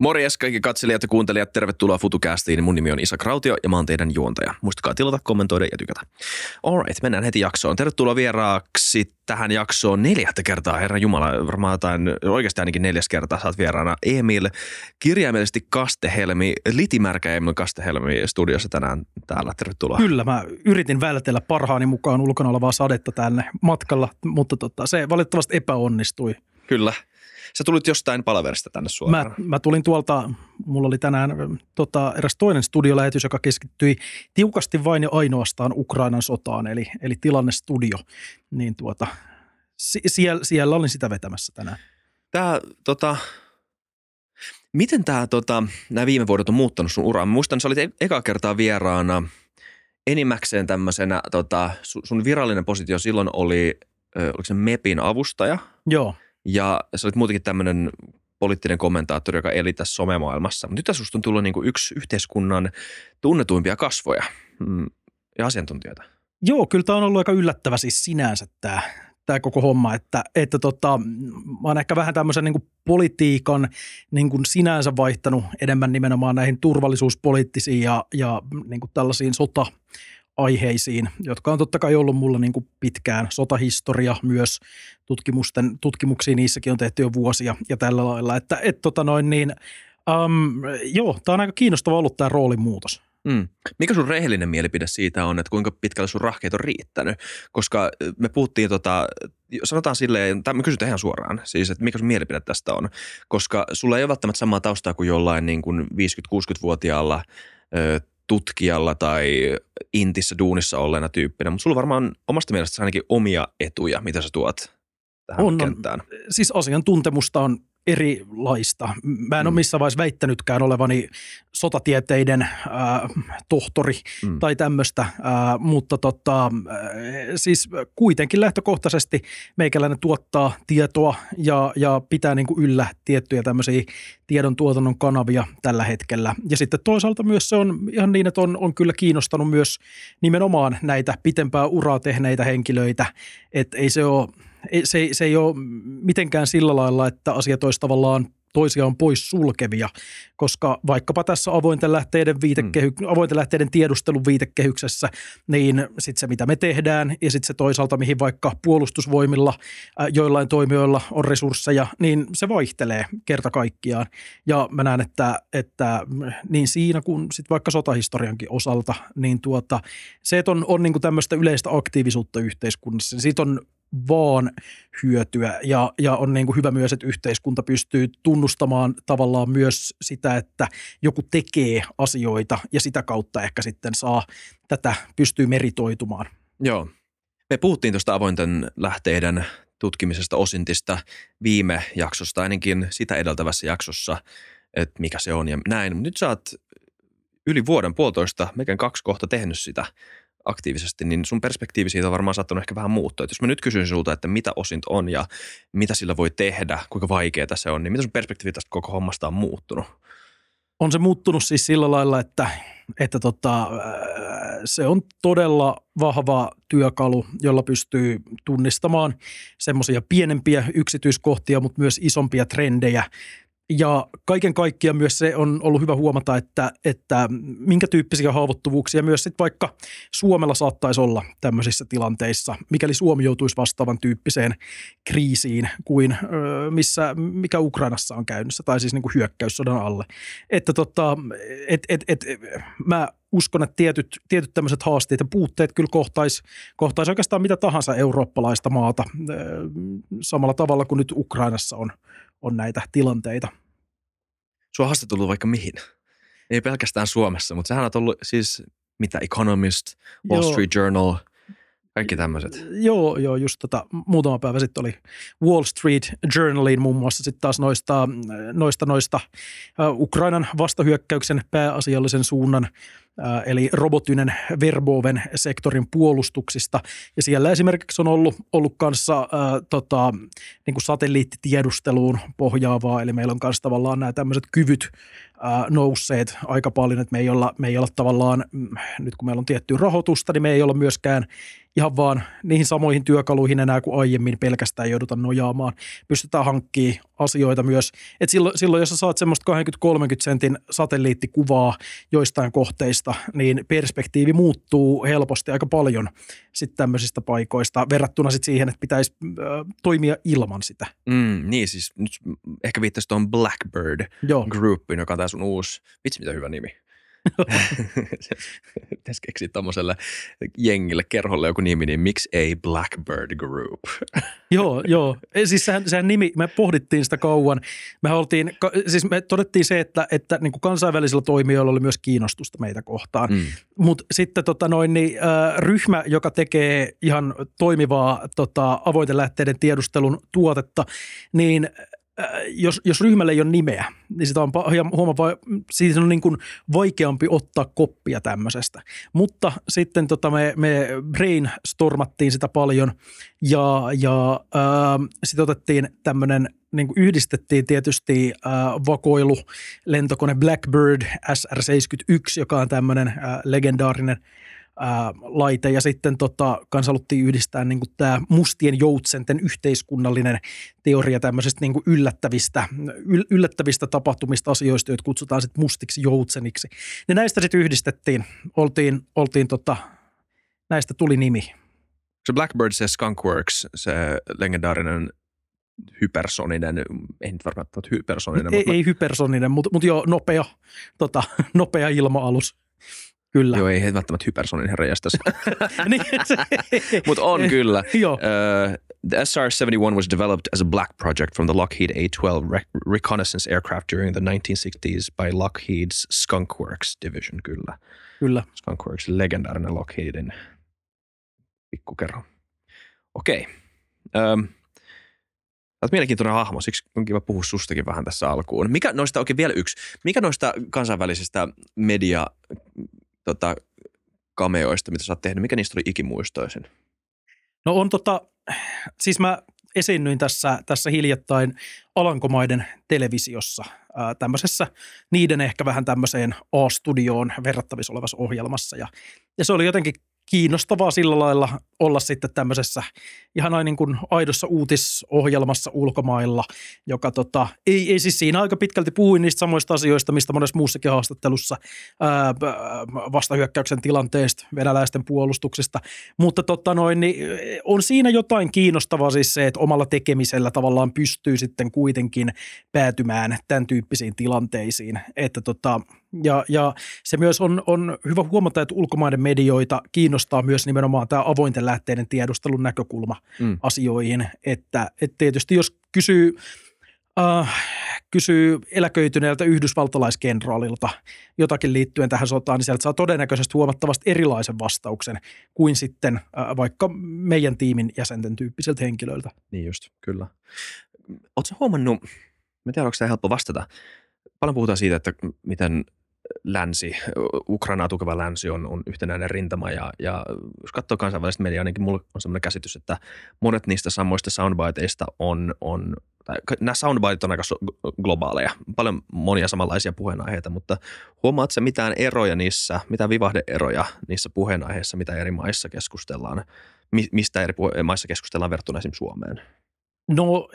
Morjes kaikki katselijat ja kuuntelijat, tervetuloa FutuCastiin. Mun nimi on Isa Krautio ja mä oon teidän juontaja. Muistakaa tilata, kommentoida ja tykätä. Alright, mennään heti jaksoon. Tervetuloa vieraaksi tähän jaksoon neljättä kertaa, herra Jumala. Varmaan jotain, oikeasti ainakin neljäs kertaa saat vieraana Emil, kirjaimellisesti Kastehelmi, litimärkä Emil Kastehelmi studiossa tänään täällä. Tervetuloa. Kyllä, mä yritin vältellä parhaani mukaan ulkona olevaa sadetta tänne matkalla, mutta tota, se valitettavasti epäonnistui. Kyllä. Sä tulit jostain palaverista tänne suoraan. Mä, mä tulin tuolta, mulla oli tänään tota, eräs toinen studiolähetys, joka keskittyi tiukasti vain ja ainoastaan Ukrainan sotaan, eli, eli tilannestudio. Niin tuota, siellä, siellä olin sitä vetämässä tänään. Tää, tota, miten tämä, tota, nämä viime vuodet on muuttanut sun uraa? Mä muistan, sä olit e- eka kertaa vieraana enimmäkseen tämmöisenä, tota, sun virallinen positio silloin oli, oliko se MEPin avustaja? Joo. Ja sä olit muutenkin tämmöinen poliittinen kommentaattori, joka eli tässä somemaailmassa. Mutta nyt susta on tullut niin kuin yksi yhteiskunnan tunnetuimpia kasvoja mm, ja asiantuntijoita. Joo, kyllä tämä on ollut aika yllättävä siis sinänsä tämä, tämä koko homma, että, että tota, mä oon ehkä vähän tämmöisen niin politiikan niin kuin sinänsä vaihtanut enemmän nimenomaan näihin turvallisuuspoliittisiin ja, ja niin kuin tällaisiin sota, aiheisiin, jotka on totta kai ollut mulla niin kuin pitkään. Sotahistoria myös, tutkimusten, tutkimuksia niissäkin on tehty jo vuosia ja tällä lailla. Että et, tota noin niin, um, joo, tämä on aika kiinnostava ollut tämä roolin muutos. Mm. Mikä sun rehellinen mielipide siitä on, että kuinka pitkälle sun rahkeet on riittänyt? Koska me puhuttiin, tota, sanotaan silleen, tai me kysytään ihan suoraan, siis, että mikä sun mielipide tästä on? Koska sulla ei ole välttämättä samaa taustaa kuin jollain niin kuin 50-60-vuotiaalla tutkijalla tai intissä duunissa olleena tyyppinä, mutta sulla varmaan omasta mielestäsi ainakin omia etuja, mitä sä tuot tähän on, kenttään. Siis asiantuntemusta on erilaista. Mä en mm. ole missään vaiheessa väittänytkään olevani sotatieteiden äh, tohtori mm. tai tämmöistä, äh, mutta tota, äh, siis kuitenkin lähtökohtaisesti meikäläinen tuottaa tietoa ja, ja pitää niin kuin yllä tiettyjä tämmöisiä tiedon tuotannon kanavia tällä hetkellä. Ja sitten toisaalta myös se on ihan niin, että on, on kyllä kiinnostanut myös nimenomaan näitä pitempää uraa tehneitä henkilöitä, että ei se ole se, se ei ole mitenkään sillä lailla, että asiat olisi tavallaan toisiaan pois sulkevia, koska vaikkapa tässä avointen lähteiden, viitekehy- mm. avointen lähteiden tiedustelun viitekehyksessä, niin sitten se mitä me tehdään ja sitten se toisaalta mihin vaikka puolustusvoimilla äh, joillain toimijoilla on resursseja, niin se vaihtelee kerta kaikkiaan. Ja mä näen, että, että niin siinä kuin sitten vaikka sotahistoriankin osalta, niin tuota, se, että on, on niin tämmöistä yleistä aktiivisuutta yhteiskunnassa, niin siitä on vaan hyötyä ja, ja on niin kuin hyvä myös, että yhteiskunta pystyy tunnustamaan tavallaan myös sitä, että joku tekee asioita ja sitä kautta ehkä sitten saa tätä, pystyy meritoitumaan. Joo. Me puhuttiin tuosta avointen lähteiden tutkimisesta osintista viime jaksosta, ainakin sitä edeltävässä jaksossa, että mikä se on ja näin. Nyt sä oot yli vuoden puolitoista, mekään kaksi kohta tehnyt sitä aktiivisesti, niin sun perspektiivi siitä on varmaan saattanut ehkä vähän muuttua. Et jos mä nyt kysyn sulta, että mitä osint on ja mitä sillä voi tehdä, kuinka vaikeaa se on, niin mitä sun perspektiivi tästä koko hommasta on muuttunut? On se muuttunut siis sillä lailla, että, että tota, se on todella vahva työkalu, jolla pystyy tunnistamaan semmoisia pienempiä yksityiskohtia, mutta myös isompia trendejä, ja kaiken kaikkiaan myös se on ollut hyvä huomata, että, että minkä tyyppisiä haavoittuvuuksia myös sit vaikka Suomella saattaisi olla tämmöisissä tilanteissa, mikäli Suomi joutuisi vastaavan tyyppiseen kriisiin kuin missä, mikä Ukrainassa on käynnissä, tai siis niin kuin hyökkäyssodan alle. Että tota, et, et, et, mä uskon, että tietyt, tietyt tämmöiset haasteet ja puutteet kyllä kohtaisi kohtais oikeastaan mitä tahansa eurooppalaista maata samalla tavalla kuin nyt Ukrainassa on, on näitä tilanteita. Sua on haastatteltu vaikka mihin? Ei pelkästään Suomessa, mutta sehän on ollut siis mitä Economist, Wall Joo. Street Journal, kaikki tämmöiset. Joo, joo, just tota, muutama päivä sitten oli Wall Street Journalin muun muassa sitten taas noista, noista, noista uh, Ukrainan vastahyökkäyksen pääasiallisen suunnan eli robotynen Verboven sektorin puolustuksista. Ja siellä esimerkiksi on ollut, ollut kanssa ää, tota, niin kuin satelliittitiedusteluun pohjaavaa, eli meillä on kanssa tavallaan nämä tämmöiset kyvyt nousseet aika paljon, että me ei olla, me ei olla tavallaan, mm, nyt kun meillä on tiettyä rahoitusta, niin me ei olla myöskään ihan vaan niihin samoihin työkaluihin enää kuin aiemmin pelkästään jouduta nojaamaan. Pystytään hankkimaan asioita myös. Et silloin, silloin, jos sä saat semmoista 20-30 sentin satelliittikuvaa joistain kohteista, niin perspektiivi muuttuu helposti aika paljon sitten tämmöisistä paikoista verrattuna sit siihen, että pitäisi äh, toimia ilman sitä. Mm, niin siis nyt ehkä viittaisi tuohon Blackbird Joo. Groupin, joka on tämä sun uusi, vitsi mitä hyvä nimi. Pitäisi keksiä tuommoiselle jengille, kerholle joku nimi, niin miksi ei Blackbird Group? joo, joo. Siis sehän, sehän nimi, me pohdittiin sitä kauan. Me oltiin, siis me todettiin se, että, että niin kuin kansainvälisillä toimijoilla oli myös kiinnostusta meitä kohtaan. Mm. Mutta sitten tota noin, niin, äh, ryhmä, joka tekee ihan toimivaa tota, avointen lähteiden tiedustelun tuotetta, niin jos, jos ryhmällä ei ole nimeä, niin sitä on huomaa, siitä on niin kuin vaikeampi ottaa koppia tämmöisestä. Mutta sitten tota me, me brainstormattiin sitä paljon ja, ja äh, sitten otettiin tämmöinen, niin kuin yhdistettiin tietysti äh, vakoilu lentokone Blackbird SR-71, joka on tämmöinen äh, legendaarinen ää, laite ja sitten tota, kans haluttiin yhdistää niin tämä mustien joutsenten yhteiskunnallinen teoria tämmöisestä niin yllättävistä, yl, yllättävistä tapahtumista asioista, joita kutsutaan sitten mustiksi joutseniksi. Ja näistä sitten yhdistettiin, oltiin, oltiin tota, näistä tuli nimi. Se Blackbird, se Skunkworks, se legendaarinen hypersoninen, ei nyt varmaan ole hypersoninen, Ei, mutta ei hypersoninen, mutta mut joo, nopea, tota, nopea ilma-alus. Kyllä. joo, ei välttämättä hypersoninen herra jästäs. niin, mutta on kyllä. joo. Uh, the SR-71 was developed as a black project from the Lockheed A-12 rec- reconnaissance aircraft during the 1960s by Lockheed's Skunk Works division, kyllä. Kyllä. Skunk Works, legendaarinen Lockheedin pikkukerho. Okei. Öm, Sä oot mielenkiintoinen hahmo, siksi on kiva puhua sustakin vähän tässä alkuun. Mikä noista, oikein vielä yksi, mikä noista kansainvälisistä media tota, kameoista, mitä sä oot tehnyt, mikä niistä oli ikimuistoisin? No on tota, siis mä esiinnyin tässä, tässä hiljattain Alankomaiden televisiossa ää, tämmöisessä niiden ehkä vähän tämmöiseen A-studioon verrattavissa olevassa ohjelmassa. Ja, ja se oli jotenkin kiinnostavaa sillä lailla olla sitten tämmöisessä ihan niin kuin aidossa uutisohjelmassa ulkomailla, joka tota, ei, ei siis siinä aika pitkälti puhuin niistä samoista asioista, mistä monessa muussakin haastattelussa ää, vastahyökkäyksen tilanteesta, venäläisten puolustuksesta, mutta tota noin, niin on siinä jotain kiinnostavaa siis se, että omalla tekemisellä tavallaan pystyy sitten kuitenkin päätymään tämän tyyppisiin tilanteisiin, että tota, ja, ja se myös on, on hyvä huomata, että ulkomaiden medioita kiinnostaa myös nimenomaan tämä avointen lähteiden tiedustelun näkökulma Mm. asioihin. Että, että tietysti jos kysyy, äh, kysyy eläköityneeltä yhdysvaltalaiskenraalilta jotakin liittyen tähän sotaan, niin sieltä saa todennäköisesti huomattavasti erilaisen vastauksen kuin sitten äh, vaikka meidän tiimin jäsenten tyyppiseltä henkilöiltä. Niin just, kyllä. Oletko huomannut, mä en tiedä, onko tämä helppo vastata. Paljon puhutaan siitä, että miten länsi, Ukrainaa tukeva länsi on, on yhtenäinen rintama ja, ja jos katsoo kansainvälistä mediaa, ainakin mulla on sellainen käsitys, että monet niistä samoista soundbiteista on, on tai nämä soundbiteit on aika globaaleja, paljon monia samanlaisia puheenaiheita, mutta huomaatko sä mitään eroja niissä, mitään vivahdeeroja niissä puheenaiheissa, mitä eri maissa keskustellaan, Mi- mistä eri maissa keskustellaan verrattuna esimerkiksi Suomeen? No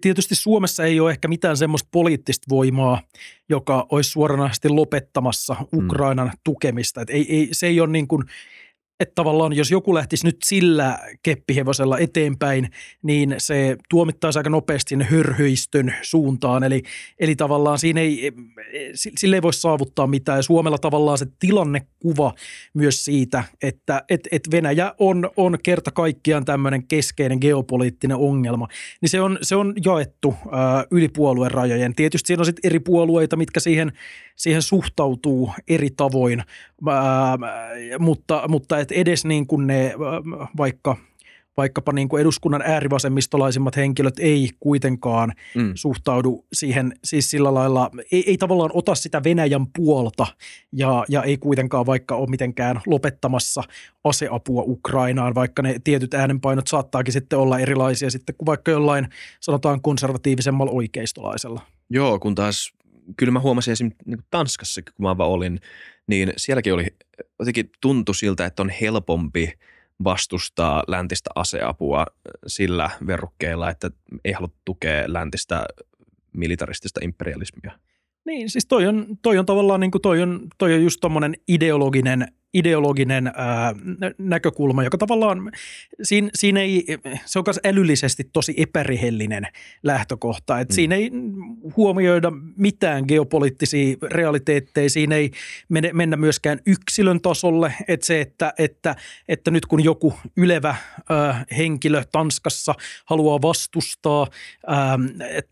tietysti Suomessa ei ole ehkä mitään semmoista poliittista voimaa, joka olisi suoranaisesti lopettamassa Ukrainan mm. tukemista. Et ei, ei, se ei ole niin kuin, että tavallaan jos joku lähtisi nyt sillä keppihevosella eteenpäin, niin se tuomittaisi aika nopeasti sinne hörhöistön suuntaan. Eli, eli tavallaan siinä ei, sille ei voi saavuttaa mitään. Ja Suomella tavallaan se tilannekuva myös siitä, että et, et Venäjä on, on kerta kaikkiaan tämmöinen keskeinen geopoliittinen ongelma, niin se on, se on jaettu ää, yli puolueen rajojen. Tietysti siinä on sitten eri puolueita, mitkä siihen, siihen suhtautuu eri tavoin, ää, mutta, mutta et edes niin kuin ne vaikka vaikkapa niin kuin eduskunnan äärivasemmistolaisimmat henkilöt ei kuitenkaan mm. suhtaudu siihen siis sillä lailla, ei, ei tavallaan ota sitä Venäjän puolta ja, ja ei kuitenkaan vaikka ole mitenkään lopettamassa aseapua Ukrainaan, vaikka ne tietyt äänenpainot saattaakin sitten olla erilaisia sitten kuin vaikka jollain sanotaan konservatiivisemmalla oikeistolaisella. Joo, kun taas kyllä mä huomasin esimerkiksi niin Tanskassa, kun mä vaan olin, niin sielläkin oli, jotenkin tuntui siltä, että on helpompi vastustaa läntistä aseapua sillä verukkeella, että ei halua tukea läntistä militaristista imperialismia. Niin, siis toi on, toi on tavallaan niin kuin toi on, toi on just tommonen ideologinen ideologinen ää, näkökulma, joka tavallaan, siinä, siinä ei, se on myös älyllisesti tosi epärehellinen lähtökohta. että mm. Siinä ei huomioida mitään geopoliittisia realiteetteja, siinä ei mene, mennä myöskään yksilön tasolle. Että se, että, että, että nyt kun joku ylevä ää, henkilö Tanskassa haluaa vastustaa ää,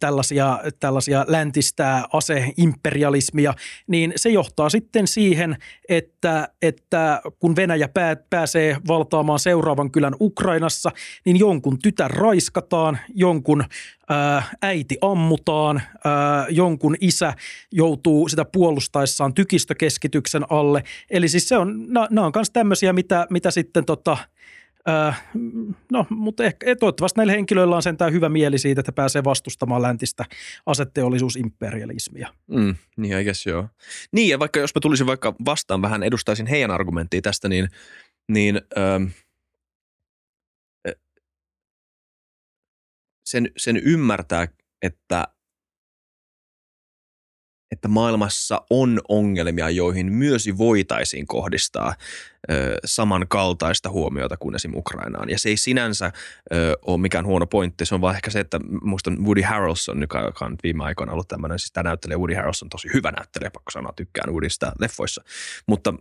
tällaisia, tällaisia läntistä aseimperialismia, niin se johtaa sitten siihen, että, että että kun Venäjä pää, pääsee valtaamaan seuraavan kylän Ukrainassa, niin jonkun tytär raiskataan, jonkun ää, äiti ammutaan, ää, jonkun isä joutuu sitä puolustaessaan tykistökeskityksen alle. Eli siis se on, nämä on myös tämmöisiä, mitä, mitä sitten tota, Öö, no, mutta ehkä, toivottavasti näillä henkilöillä on sentään hyvä mieli siitä, että pääsee vastustamaan läntistä aseteollisuusimperialismia. Mm, niin, I guess joo. Niin, ja vaikka jos mä tulisin vaikka vastaan vähän, edustaisin heidän argumenttia tästä, niin, niin öö, sen, sen ymmärtää, että että maailmassa on ongelmia, joihin myös voitaisiin kohdistaa ö, samankaltaista huomiota kuin esim. Ukrainaan. Ja se ei sinänsä ö, ole mikään huono pointti, se on vaan ehkä se, että muistan Woody Harrelson, joka on viime aikoina ollut tämmöinen, siis tämä näyttelijä Woody Harrelson on tosi hyvä näyttelijä, pakko sanoa, tykkään Woodysta leffoissa, mutta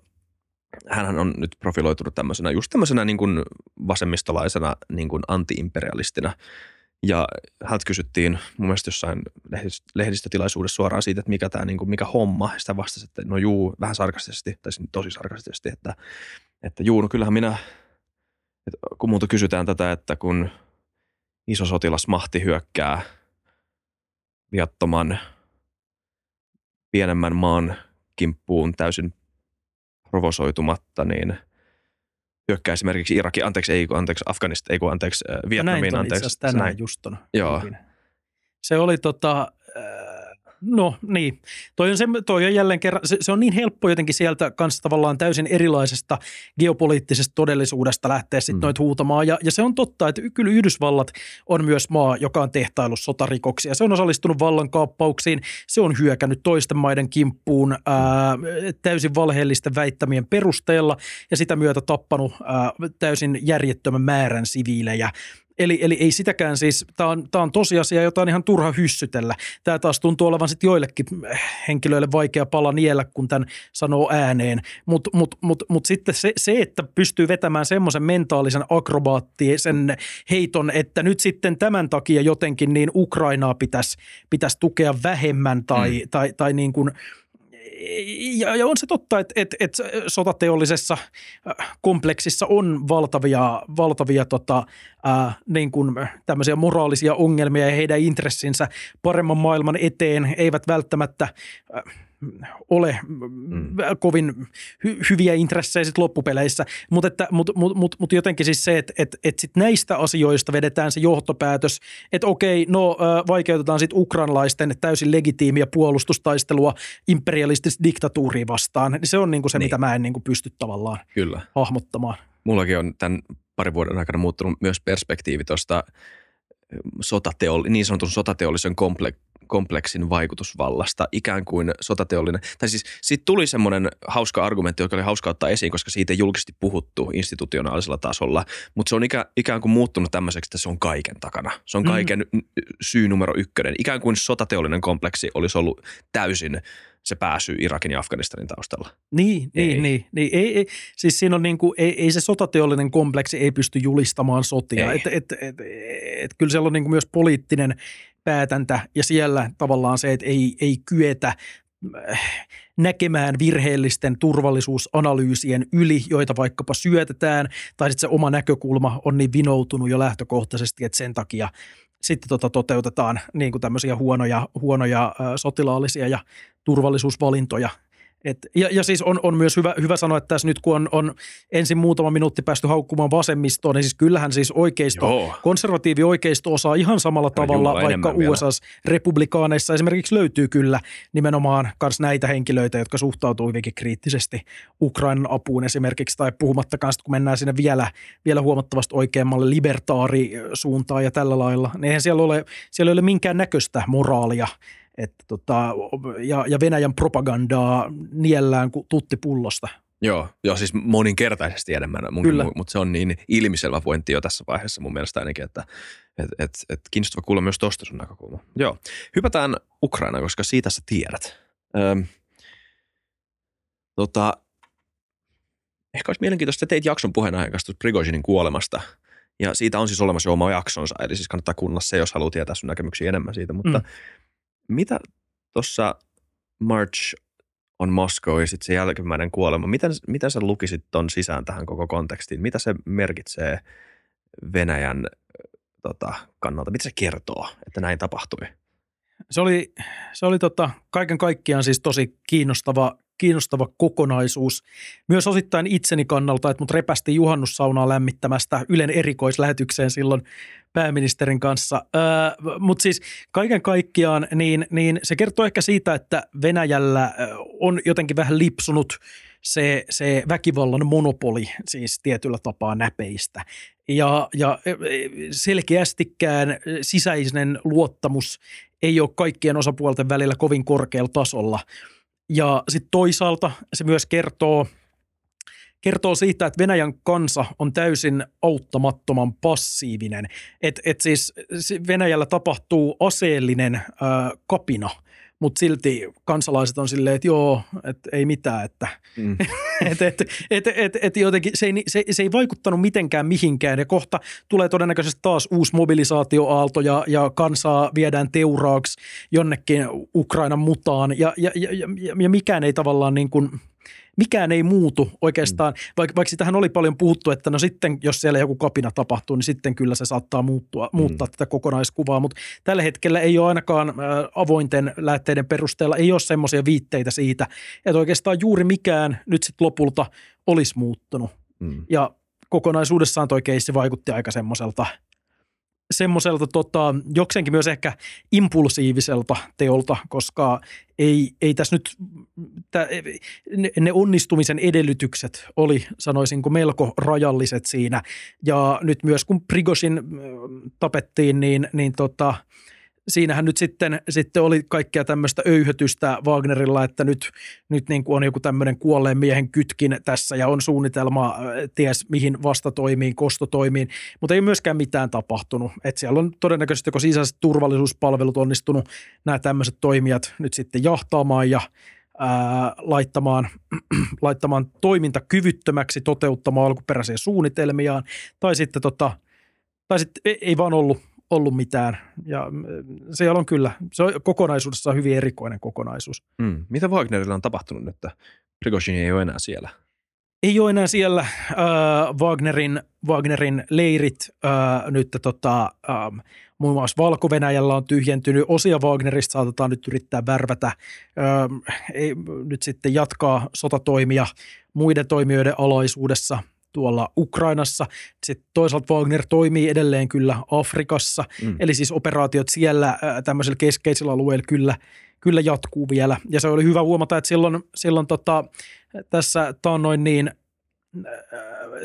hän on nyt profiloitunut tämmöisenä, just tämmöisenä niin kuin vasemmistolaisena niin kuin anti-imperialistina, ja häntä kysyttiin mun mielestä jossain lehdistötilaisuudessa suoraan siitä, että mikä tämä, niin mikä homma. Sitä vastasi, että no juu, vähän sarkastisesti, tai siis tosi sarkastisesti, että, että juu, no kyllähän minä, että kun muuta kysytään tätä, että kun iso sotilasmahti hyökkää viattoman pienemmän maan kimppuun täysin provosoitumatta, niin – hyökkää esimerkiksi Iraki, anteeksi, ei anteeksi, Afganista, ei anteeksi, Vietnamiin, näin anteeksi. Tänään näin. just on. Joo. Se oli tota, No niin, toi on, se, toi on jälleen kerran, se, se on niin helppo jotenkin sieltä kanssa tavallaan täysin erilaisesta geopoliittisesta todellisuudesta lähteä sitten mm. noita huutamaan. Ja, ja se on totta, että kyllä Yhdysvallat on myös maa, joka on tehtaillut sotarikoksia. Se on osallistunut vallankaappauksiin, se on hyökännyt toisten maiden kimppuun ää, täysin valheellisten väittämien perusteella ja sitä myötä tappanut ää, täysin järjettömän määrän siviilejä. Eli, eli ei sitäkään siis, tämä on, on tosiasia, jota on ihan turha hyssytellä. Tämä taas tuntuu olevan sitten joillekin henkilöille vaikea pala niellä, kun tämän sanoo ääneen. Mutta mut, mut, mut sitten se, se, että pystyy vetämään semmoisen mentaalisen akrobaattisen heiton, että nyt sitten tämän takia jotenkin niin Ukrainaa pitäisi, pitäisi tukea vähemmän tai, mm. tai, tai niin kuin – ja, ja on se totta, että, että, että sotateollisessa äh, kompleksissa on valtavia, valtavia tota, ää, niin kuin tämmöisiä moraalisia ongelmia ja heidän intressinsä paremman maailman eteen eivät välttämättä äh, ole mm. kovin hy- hyviä intressejä sit loppupeleissä, mutta että, mut, mut, mut, mut jotenkin siis se, että et, et sit näistä asioista vedetään se johtopäätös, että okei, no vaikeutetaan sitten ukrainalaisten täysin legitiimiä puolustustaistelua imperialistista diktatuuria vastaan, niin se on niinku se, niin. mitä mä en niinku pysty tavallaan Kyllä. hahmottamaan. Mullakin on tämän parin vuoden aikana muuttunut myös perspektiivi tuosta sotateolli, niin sanotun sotateollisen komple- kompleksin vaikutusvallasta, ikään kuin sotateollinen. Tai siis siitä tuli semmoinen hauska argumentti, joka oli hauska ottaa esiin, koska siitä ei julkisesti puhuttu institutionaalisella tasolla, mutta se on ikä, ikään kuin muuttunut tämmöiseksi, että se on kaiken takana. Se on mm. kaiken mm. syy numero ykkönen. Ikään kuin sotateollinen kompleksi olisi ollut täysin se pääsy Irakin ja Afganistanin taustalla. Niin, ei. niin, niin. niin. Ei, ei, siis siinä on niin kuin, ei, ei se sotateollinen kompleksi ei pysty julistamaan sotia. Et, et, et, et, et, kyllä siellä on niin kuin myös poliittinen päätäntä ja siellä tavallaan se, että ei, ei kyetä äh, näkemään virheellisten turvallisuusanalyysien yli, joita vaikkapa syötetään, tai sitten se oma näkökulma on niin vinoutunut jo lähtökohtaisesti, että sen takia sitten tota toteutetaan niin kuin tämmöisiä huonoja, huonoja ä, sotilaallisia ja turvallisuusvalintoja. Et, ja, ja siis on, on myös hyvä, hyvä sanoa, että tässä nyt kun on, on ensin muutama minuutti päästy haukkumaan vasemmistoon, niin siis kyllähän siis oikeisto, Joo. konservatiivi oikeisto osaa ihan samalla tavalla, Jumala, vaikka enemmän vielä. USA republikaaneissa esimerkiksi löytyy kyllä nimenomaan myös näitä henkilöitä, jotka suhtautuu hyvinkin kriittisesti Ukrainan apuun esimerkiksi, tai puhumattakaan sitten, kun mennään sinne vielä, vielä huomattavasti oikeammalle libertaarisuuntaan ja tällä lailla, niin eihän siellä ole, siellä ei ole minkään näköistä moraalia että tota, ja, ja Venäjän propagandaa niellään kuin tutti pullosta. Joo, joo, siis moninkertaisesti enemmän, mun, Kyllä. mutta se on niin ilmiselvä pointti jo tässä vaiheessa mun mielestä ainakin, että et, et, et kiinnostava kuulla myös tuosta sun näkökulma. Joo, hypätään Ukrainaan, koska siitä sä tiedät. Öm, tota, ehkä olisi mielenkiintoista, että teit jakson puheenaiheen kanssa Prigozhinin kuolemasta, ja siitä on siis olemassa jo oma jaksonsa, eli siis kannattaa kuunnella se, jos haluaa tietää sun näkemyksiä enemmän siitä, mutta Mm. Mitä tuossa March on Moscow ja sitten se jälkimmäinen kuolema. Miten, miten sä lukisit ton sisään tähän koko kontekstiin? Mitä se merkitsee Venäjän tota, kannalta? Mitä se kertoo, että näin tapahtui? Se oli, se oli tota, kaiken kaikkiaan siis tosi kiinnostava, kiinnostava kokonaisuus. Myös osittain itseni kannalta, että mut repästi juhannussaunaa lämmittämästä Ylen erikoislähetykseen silloin pääministerin kanssa. Öö, Mutta siis kaiken kaikkiaan niin, niin se kertoo ehkä siitä, että Venäjällä on jotenkin vähän lipsunut se, se väkivallan monopoli siis tietyllä tapaa näpeistä. Ja, ja selkeästikään sisäinen luottamus ei ole kaikkien osapuolten välillä kovin korkealla tasolla. Ja sitten toisaalta se myös kertoo, kertoo siitä, että Venäjän kansa on täysin auttamattoman passiivinen. Että et siis Venäjällä tapahtuu aseellinen ää, kapina, mutta silti kansalaiset on silleen, että joo, että ei mitään, että Mm. et, et, et, et, et jotenkin se ei, se, se ei vaikuttanut mitenkään mihinkään ja kohta tulee todennäköisesti taas uusi mobilisaatioaalto ja, ja kansaa viedään teuraaksi jonnekin Ukrainan mutaan ja, ja, ja, ja, ja mikään ei tavallaan niin kuin, mikään ei muutu oikeastaan, vaikka, vaikka sitähän oli paljon puhuttu, että no sitten jos siellä joku kapina tapahtuu, niin sitten kyllä se saattaa muuttua, muuttaa tätä kokonaiskuvaa, mutta tällä hetkellä ei ole ainakaan avointen lähteiden perusteella, ei ole semmoisia viitteitä siitä, että oikeastaan juuri mikään nyt sitten lopulta olisi muuttunut. Mm. Ja kokonaisuudessaan toi keissi vaikutti aika semmoiselta, semmoiselta tota, jokseenkin myös ehkä impulsiiviselta teolta, koska ei, ei tässä nyt, tä, ne, ne onnistumisen edellytykset oli, sanoisinko, melko rajalliset siinä. Ja nyt myös kun Prigozhin äh, tapettiin, niin, niin tota, siinähän nyt sitten, sitten oli kaikkea tämmöistä öyhötystä Wagnerilla, että nyt, nyt niin kuin on joku tämmöinen kuolleen miehen kytkin tässä ja on suunnitelma äh, ties mihin vastatoimiin, kostotoimiin, mutta ei myöskään mitään tapahtunut. Et siellä on todennäköisesti joko sisäiset turvallisuuspalvelut onnistunut nämä tämmöiset toimijat nyt sitten jahtaamaan ja ää, laittamaan, laittamaan toimintakyvyttömäksi toteuttamaan alkuperäisiä suunnitelmiaan, tai sitten, tota, tai sitten ei, ei vaan ollut, ollut mitään. Ja mm, siellä on kyllä, se on kokonaisuudessaan hyvin erikoinen kokonaisuus. Mm. Mitä Wagnerilla on tapahtunut nyt, että Prigozhin ei ole enää siellä? Ei ole enää siellä äh, Wagnerin, Wagnerin leirit äh, nyt tota, ähm, muun muassa valko on tyhjentynyt. Osia Wagnerista saatetaan nyt yrittää värvätä, ähm, ei, nyt sitten jatkaa sotatoimia muiden toimijoiden alaisuudessa tuolla Ukrainassa. Sitten toisaalta Wagner toimii edelleen kyllä Afrikassa, Mm. eli siis operaatiot siellä äh, tämmöisillä keskeisillä alueilla kyllä, kyllä jatkuu vielä. Ja se oli hyvä huomata, että silloin, silloin tota, tässä taannoin niin, äh,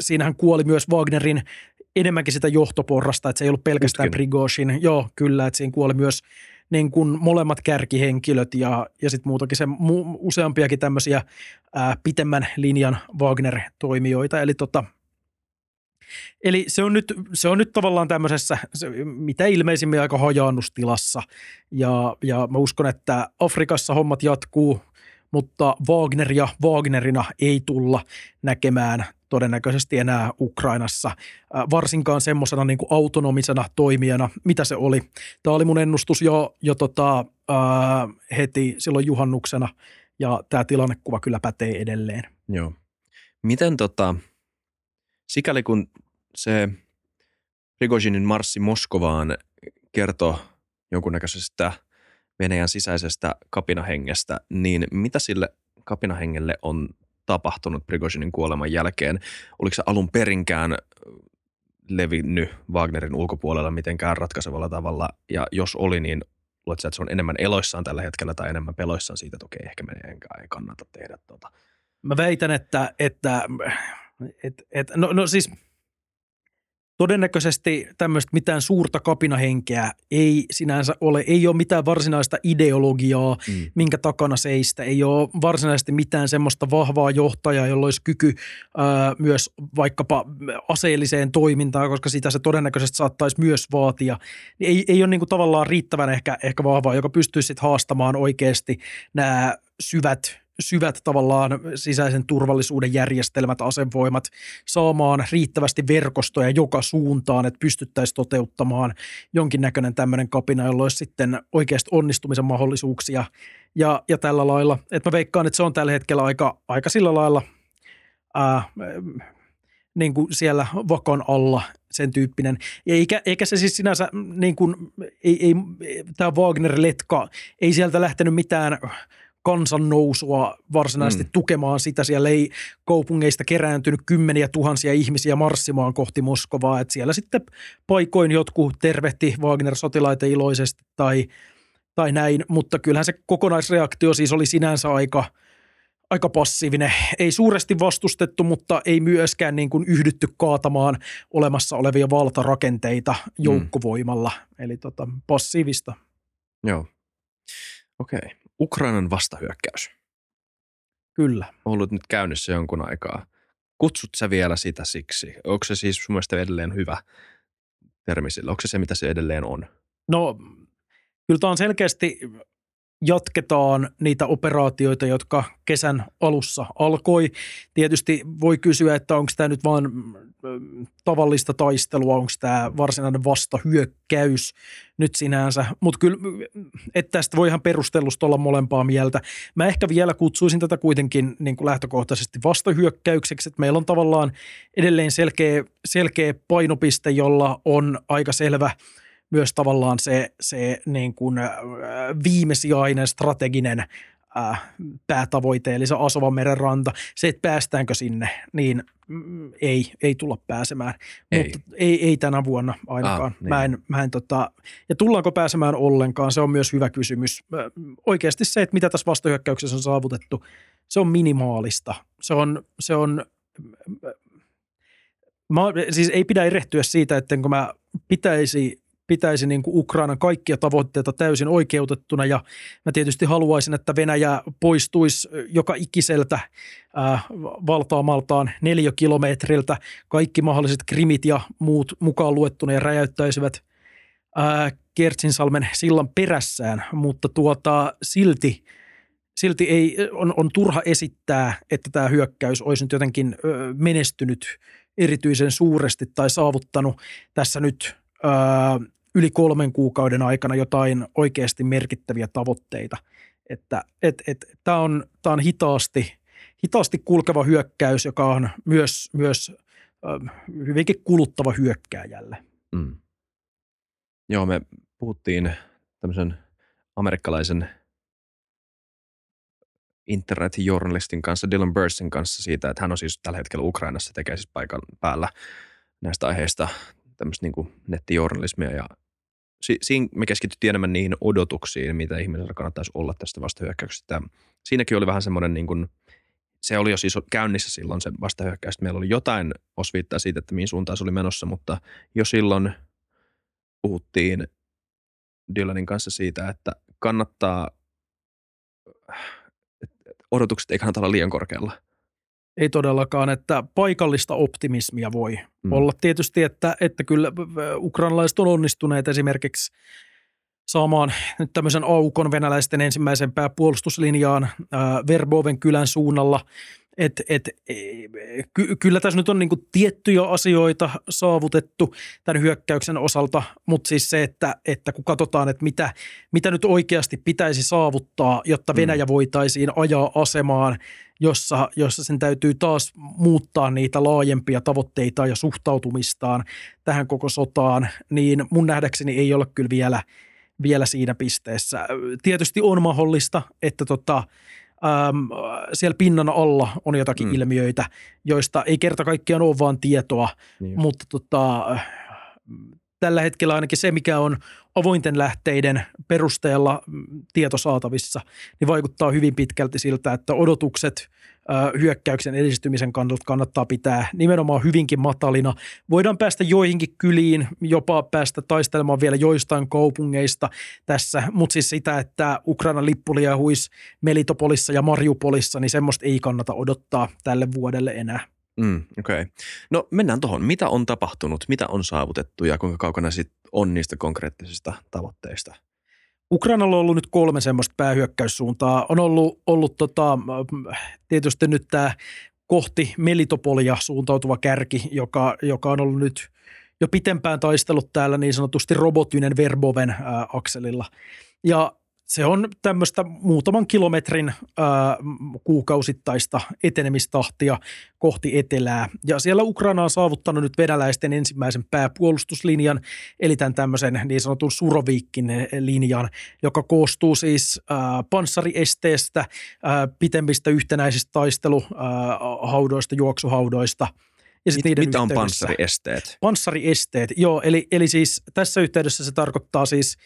siinähän kuoli myös Wagnerin enemmänkin sitä johtoporrasta, että se ei ollut pelkästään Putkin. Prigozhin. Joo, kyllä, että siinä kuoli myös niin kuin molemmat kärkihenkilöt ja, ja sitten muutakin se mu, useampiakin tämmöisiä ää, pitemmän linjan Wagner-toimijoita. Eli tota, Eli se on, nyt, se on nyt tavallaan tämmöisessä, se, mitä ilmeisimmin aika hajaannustilassa. Ja, ja mä uskon, että Afrikassa hommat jatkuu, mutta Wagneria Wagnerina ei tulla näkemään todennäköisesti enää Ukrainassa, äh, varsinkaan semmoisena niin kuin autonomisena toimijana, mitä se oli. Tämä oli mun ennustus jo, jo tota, äh, heti silloin juhannuksena, ja tämä tilannekuva kyllä pätee edelleen. Joo. Miten tota, sikäli kun se Prigozhinin marssi Moskovaan kertoo jonkunnäköisestä Venäjän sisäisestä kapinahengestä, niin mitä sille kapinahengelle on tapahtunut Prigozhinin kuoleman jälkeen? Oliko se alun perinkään levinnyt Wagnerin ulkopuolella mitenkään ratkaisevalla tavalla? Ja jos oli, niin luuletko, että se on enemmän eloissaan tällä hetkellä tai enemmän peloissaan siitä, että okei, ehkä enkä ei kannata tehdä tuota. Mä väitän, että, että et, et, no, no siis – Todennäköisesti tämmöistä mitään suurta kapinahenkeä ei sinänsä ole, ei ole mitään varsinaista ideologiaa, mm. minkä takana seistä, ei ole varsinaisesti mitään semmoista vahvaa johtajaa, jolla olisi kyky ää, myös vaikkapa aseelliseen toimintaan, koska sitä se todennäköisesti saattaisi myös vaatia. Ei, ei ole niin kuin tavallaan riittävän ehkä, ehkä vahvaa, joka pystyisi sitten haastamaan oikeasti nämä syvät syvät tavallaan sisäisen turvallisuuden järjestelmät, asevoimat saamaan riittävästi verkostoja joka suuntaan, että pystyttäisiin toteuttamaan jonkinnäköinen tämmöinen kapina, jolla olisi sitten oikeasti onnistumisen mahdollisuuksia ja, ja tällä lailla. Että mä veikkaan, että se on tällä hetkellä aika, aika sillä lailla ää, niin kuin siellä vakon alla sen tyyppinen. Eikä, eikä se siis sinänsä, niin kuin, ei, ei, tämä Wagner-letka, ei sieltä lähtenyt mitään – kansannousua varsinaisesti mm. tukemaan sitä. Siellä ei kaupungeista kerääntynyt kymmeniä tuhansia ihmisiä marssimaan kohti Moskovaa. Että siellä sitten paikoin jotkut tervehti Wagner-sotilaita iloisesti tai, tai näin, mutta kyllähän se kokonaisreaktio siis oli sinänsä aika, aika passiivinen. Ei suuresti vastustettu, mutta ei myöskään niin kuin yhdytty kaatamaan olemassa olevia valtarakenteita mm. joukkovoimalla. Mm. Eli tota, passiivista. Joo. Okei. Okay. Ukrainan vastahyökkäys. Kyllä. Ollut nyt käynnissä jonkun aikaa. Kutsut sä vielä sitä siksi? Onko se siis sun mielestä edelleen hyvä termi sillä? Onko se se, mitä se edelleen on? No, kyllä tämä on selkeästi jatketaan niitä operaatioita, jotka kesän alussa alkoi. Tietysti voi kysyä, että onko tämä nyt vain mm, tavallista taistelua, onko tämä varsinainen vastahyökkäys nyt sinänsä, mutta kyllä, että tästä voi ihan perustellusti olla molempaa mieltä. Mä ehkä vielä kutsuisin tätä kuitenkin niin kuin lähtökohtaisesti vastahyökkäykseksi, että meillä on tavallaan edelleen selkeä, selkeä painopiste, jolla on aika selvä – myös tavallaan se, se niin kuin, äh, viimesijainen strateginen äh, päätavoite, eli se Asovan meren ranta. Se, että päästäänkö sinne, niin mm, ei, ei tulla pääsemään. Ei. Mutta ei, ei tänä vuonna ainakaan. Ah, niin. mä en, mä en, tota, ja tullaanko pääsemään ollenkaan, se on myös hyvä kysymys. Oikeasti se, että mitä tässä vastahyökkäyksessä on saavutettu, se on minimaalista. Se on, se on Mä, siis ei pidä erehtyä siitä, että kun mä pitäisi pitäisi niin kuin Ukrainan kaikkia tavoitteita täysin oikeutettuna. Ja mä tietysti haluaisin, että Venäjä poistuisi joka ikiseltä ää, valtaamaltaan kilometriltä kaikki mahdolliset krimit ja muut mukaan luettuna ja räjäyttäisivät ää, Kertsinsalmen sillan perässään, mutta tuota, silti silti ei, on, on turha esittää, että tämä hyökkäys olisi nyt jotenkin ö, menestynyt erityisen suuresti tai saavuttanut tässä nyt yli kolmen kuukauden aikana jotain oikeasti merkittäviä tavoitteita. Että et, et, tämä on, tää on hitaasti, hitaasti kulkeva hyökkäys, joka on myös, myös äh, hyvinkin kuluttava hyökkääjälle. Mm. Joo, me puhuttiin tämmöisen amerikkalaisen internetjournalistin kanssa, Dylan Bursin kanssa siitä, että hän on siis tällä hetkellä Ukrainassa, tekee siis paikan päällä näistä aiheista tämmöistä niin nettijournalismia ja si, siinä me keskityttiin enemmän niihin odotuksiin, mitä ihmisellä kannattaisi olla tästä vastahyökkäyksestä. Siinäkin oli vähän semmoinen niin kuin, se oli jo siis käynnissä silloin se vastahyökkäys. Meillä oli jotain osviittaa siitä, että mihin suuntaan se oli menossa, mutta jo silloin puhuttiin Dylanin kanssa siitä, että kannattaa, odotukset ei kannata olla liian korkealla. Ei todellakaan, että paikallista optimismia voi mm. olla tietysti, että, että kyllä ukrainalaiset on onnistuneet esimerkiksi saamaan nyt tämmöisen aukon venäläisten ensimmäisen pääpuolustuslinjaan Verboven kylän suunnalla – et, et, e, ky, kyllä tässä nyt on niinku tiettyjä asioita saavutettu tämän hyökkäyksen osalta, mutta siis se, että, että kun katsotaan, että mitä, mitä nyt oikeasti pitäisi saavuttaa, jotta mm. Venäjä voitaisiin ajaa asemaan, jossa, jossa sen täytyy taas muuttaa niitä laajempia tavoitteita ja suhtautumistaan tähän koko sotaan, niin mun nähdäkseni ei ole kyllä vielä, vielä siinä pisteessä. Tietysti on mahdollista, että tota, äm, siellä pinnan alla on jotakin mm. ilmiöitä, joista ei kerta kaikkiaan ole vaan tietoa, niin. mutta tota, tällä hetkellä ainakin se, mikä on avointen lähteiden perusteella mm, tieto saatavissa, niin vaikuttaa hyvin pitkälti siltä, että odotukset hyökkäyksen edistymisen kannalta kannattaa pitää nimenomaan hyvinkin matalina. Voidaan päästä joihinkin kyliin, jopa päästä taistelemaan vielä joistain kaupungeista tässä, mutta siis sitä, että Ukrainan lippu huis Melitopolissa ja Mariupolissa, niin semmoista ei kannata odottaa tälle vuodelle enää. Mm, Okei. Okay. No mennään tuohon. Mitä on tapahtunut, mitä on saavutettu ja kuinka kaukana sit on niistä konkreettisista tavoitteista? Ukrainalla on ollut nyt kolme semmoista päähyökkäyssuuntaa. On ollut, ollut tota, tietysti nyt tämä kohti Melitopolia suuntautuva kärki, joka, joka on ollut nyt jo pitempään taistellut täällä niin sanotusti robotynen Verboven ää, akselilla. Ja se on tämmöistä muutaman kilometrin ää, kuukausittaista etenemistahtia kohti etelää. Ja siellä Ukraina on saavuttanut nyt venäläisten ensimmäisen pääpuolustuslinjan, eli tämän tämmöisen niin sanotun Suroviikin linjan, joka koostuu siis ää, panssariesteestä, ää, pitemmistä yhtenäisistä taisteluhaudoista, juoksuhaudoista – ja sit Mit, mitä on panssariesteet? Panssariesteet, joo. Eli, eli siis tässä yhteydessä se tarkoittaa siis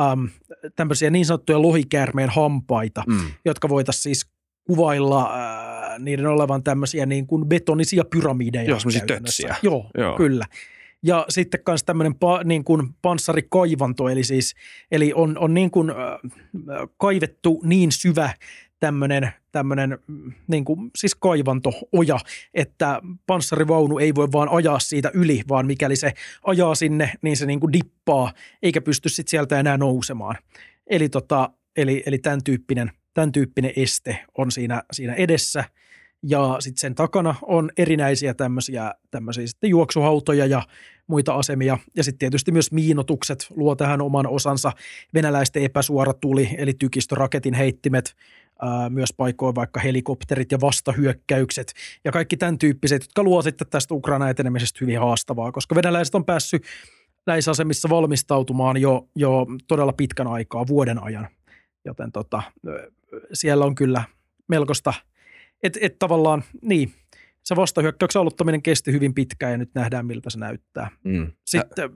äm, tämmöisiä niin sanottuja lohikäärmeen hampaita, mm. jotka voitaisiin siis kuvailla äh, niiden olevan tämmöisiä niin kuin betonisia pyramideja. Joo, semmoisia tötsiä. Joo, joo, kyllä. Ja sitten myös tämmöinen pa, niin kuin panssarikaivanto, eli siis eli on, on niin kuin, äh, kaivettu niin syvä tämmöinen, tämmöinen niin kuin, siis kaivanto-oja, että panssarivaunu ei voi vaan ajaa siitä yli, vaan mikäli se ajaa sinne, niin se niin kuin dippaa, eikä pysty sitten sieltä enää nousemaan. Eli, tota, eli, eli tämän, tyyppinen, tämän tyyppinen este on siinä, siinä edessä. Ja sitten sen takana on erinäisiä tämmöisiä, tämmöisiä sitten juoksuhautoja ja muita asemia. Ja sitten tietysti myös miinotukset luo tähän oman osansa. Venäläisten epäsuora tuli, eli tykistöraketin heittimet, ää, myös paikoin vaikka helikopterit ja vastahyökkäykset ja kaikki tämän tyyppiset, jotka luo sitten tästä Ukraina etenemisestä hyvin haastavaa, koska venäläiset on päässyt näissä asemissa valmistautumaan jo, jo todella pitkän aikaa, vuoden ajan. Joten tota, siellä on kyllä melkoista, että et tavallaan, niin, se vastahyökkäyksen aloittaminen kesti hyvin pitkään ja nyt nähdään, miltä se näyttää. Mm. Sitten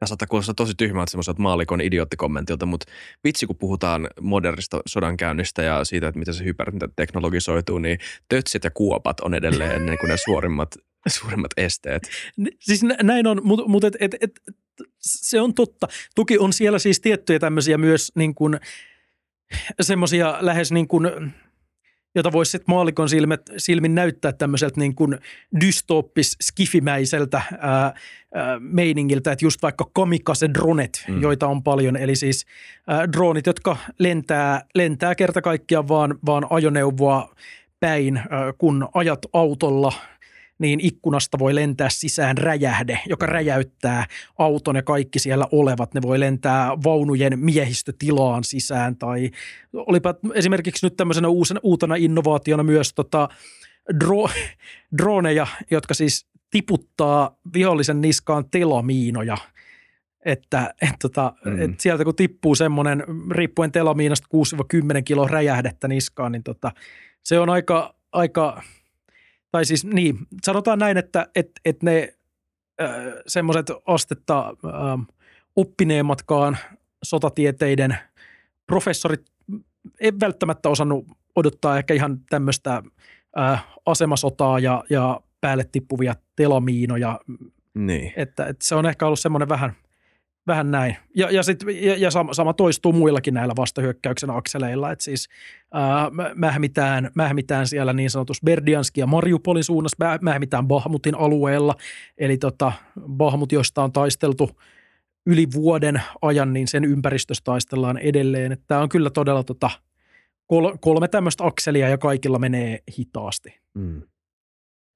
Tämä saattaa kuulostaa tosi tyhmältä semmoiselta maalikon idioottikommentilta, mutta vitsi kun puhutaan modernista sodankäynnistä ja siitä, että miten se hyperteknologisoituu, niin tötsit ja kuopat on edelleen niin kuin ne suorimmat, suurimmat esteet. Siis näin on, mutta mut et, et, et, se on totta. Toki on siellä siis tiettyjä tämmöisiä myös niin kuin, semmoisia lähes niin kuin – jota voisi sitten maalikon silmät, silmin näyttää tämmöiseltä niin kuin dystoppis skifimäiseltä ää, ää, meiningiltä, että just vaikka kamikaze-dronet, mm. joita on paljon, eli siis ää, dronit, jotka lentää, lentää kerta kaikkiaan vaan, vaan ajoneuvoa päin, ää, kun ajat autolla – niin ikkunasta voi lentää sisään räjähde, joka räjäyttää auton ja kaikki siellä olevat. Ne voi lentää vaunujen miehistötilaan sisään tai olipa esimerkiksi nyt tämmöisenä uusena, uutena innovaationa myös tota, dro, droneja, jotka siis tiputtaa vihollisen niskaan telamiinoja – että et tota, mm. et sieltä kun tippuu semmoinen, riippuen telamiinasta 6-10 kilo räjähdettä niskaan, niin tota, se on aika, aika tai siis niin, sanotaan näin, että et, et ne äh, semmoiset astetta äh, oppineemmatkaan sotatieteiden professorit ei välttämättä osannut odottaa ehkä ihan tämmöistä äh, asemasotaa ja, ja päälle tippuvia telamiinoja. Niin. Että, että se on ehkä ollut semmoinen vähän – Vähän näin. Ja, ja, sit, ja, ja sama, sama toistuu muillakin näillä vastahyökkäyksen akseleilla. että siis ää, mähmitään, mähmitään siellä niin sanotus Berdianski ja Mariupolin suunnassa, mähmitään Bahmutin alueella. Eli tota, Bahmut, josta on taisteltu yli vuoden ajan, niin sen ympäristössä taistellaan edelleen. Tämä on kyllä todella tota, kol, kolme tämmöistä akselia ja kaikilla menee hitaasti. Mm.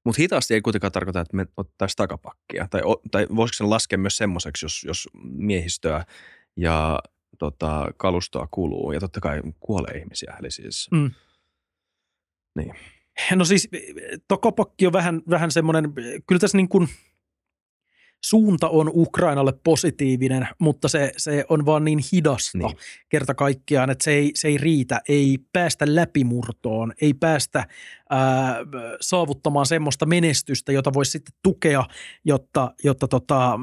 Mutta hitaasti ei kuitenkaan tarkoita, että me ottaisiin takapakkia. Tai, tai voisiko sen laskea myös semmoiseksi, jos, jos miehistöä ja tota, kalustoa kuluu. Ja totta kai kuolee ihmisiä. Eli siis, mm. niin. No siis takapakki on vähän, vähän semmoinen, kyllä tässä niin kuin, suunta on Ukrainalle positiivinen, mutta se, se on vaan niin hidasta niin. kerta kaikkiaan, että se ei, se ei riitä, ei päästä läpimurtoon, ei päästä ää, saavuttamaan semmoista menestystä, jota voisi sitten tukea, jotta, jotta tota,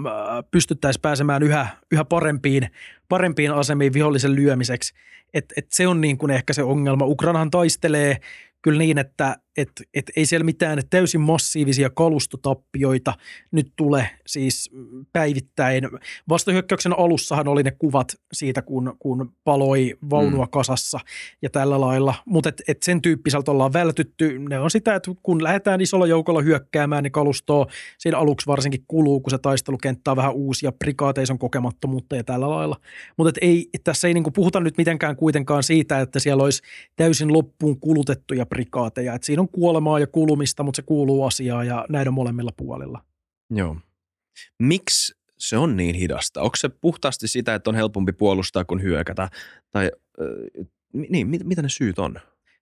pystyttäisiin pääsemään yhä, yhä parempiin, parempiin asemiin vihollisen lyömiseksi. Et, et se on niin kuin ehkä se ongelma. Ukrainahan taistelee kyllä niin, että et, et ei siellä mitään täysin massiivisia kalustotappioita nyt tule siis päivittäin. Vastahyökkäyksen alussahan oli ne kuvat siitä, kun, kun paloi vaunua mm. kasassa ja tällä lailla, mutta et, et sen tyyppiseltä ollaan vältytty. Ne on sitä, että kun lähdetään isolla joukolla hyökkäämään, niin kalustoa siinä aluksi varsinkin kuluu, kun se taistelukenttä on vähän uusia, prikaateissa on kokemattomuutta ja tällä lailla. Mutta ei, tässä ei niinku puhuta nyt mitenkään kuitenkaan siitä, että siellä olisi täysin loppuun kulutettuja prikaateja. Et siinä on kuolemaa ja kulumista, mutta se kuuluu asiaan ja näiden molemmilla puolilla. Joo. Miksi se on niin hidasta? Onko se puhtaasti sitä, että on helpompi puolustaa kuin hyökätä? Tai äh, niin, mit, mitä ne syyt on?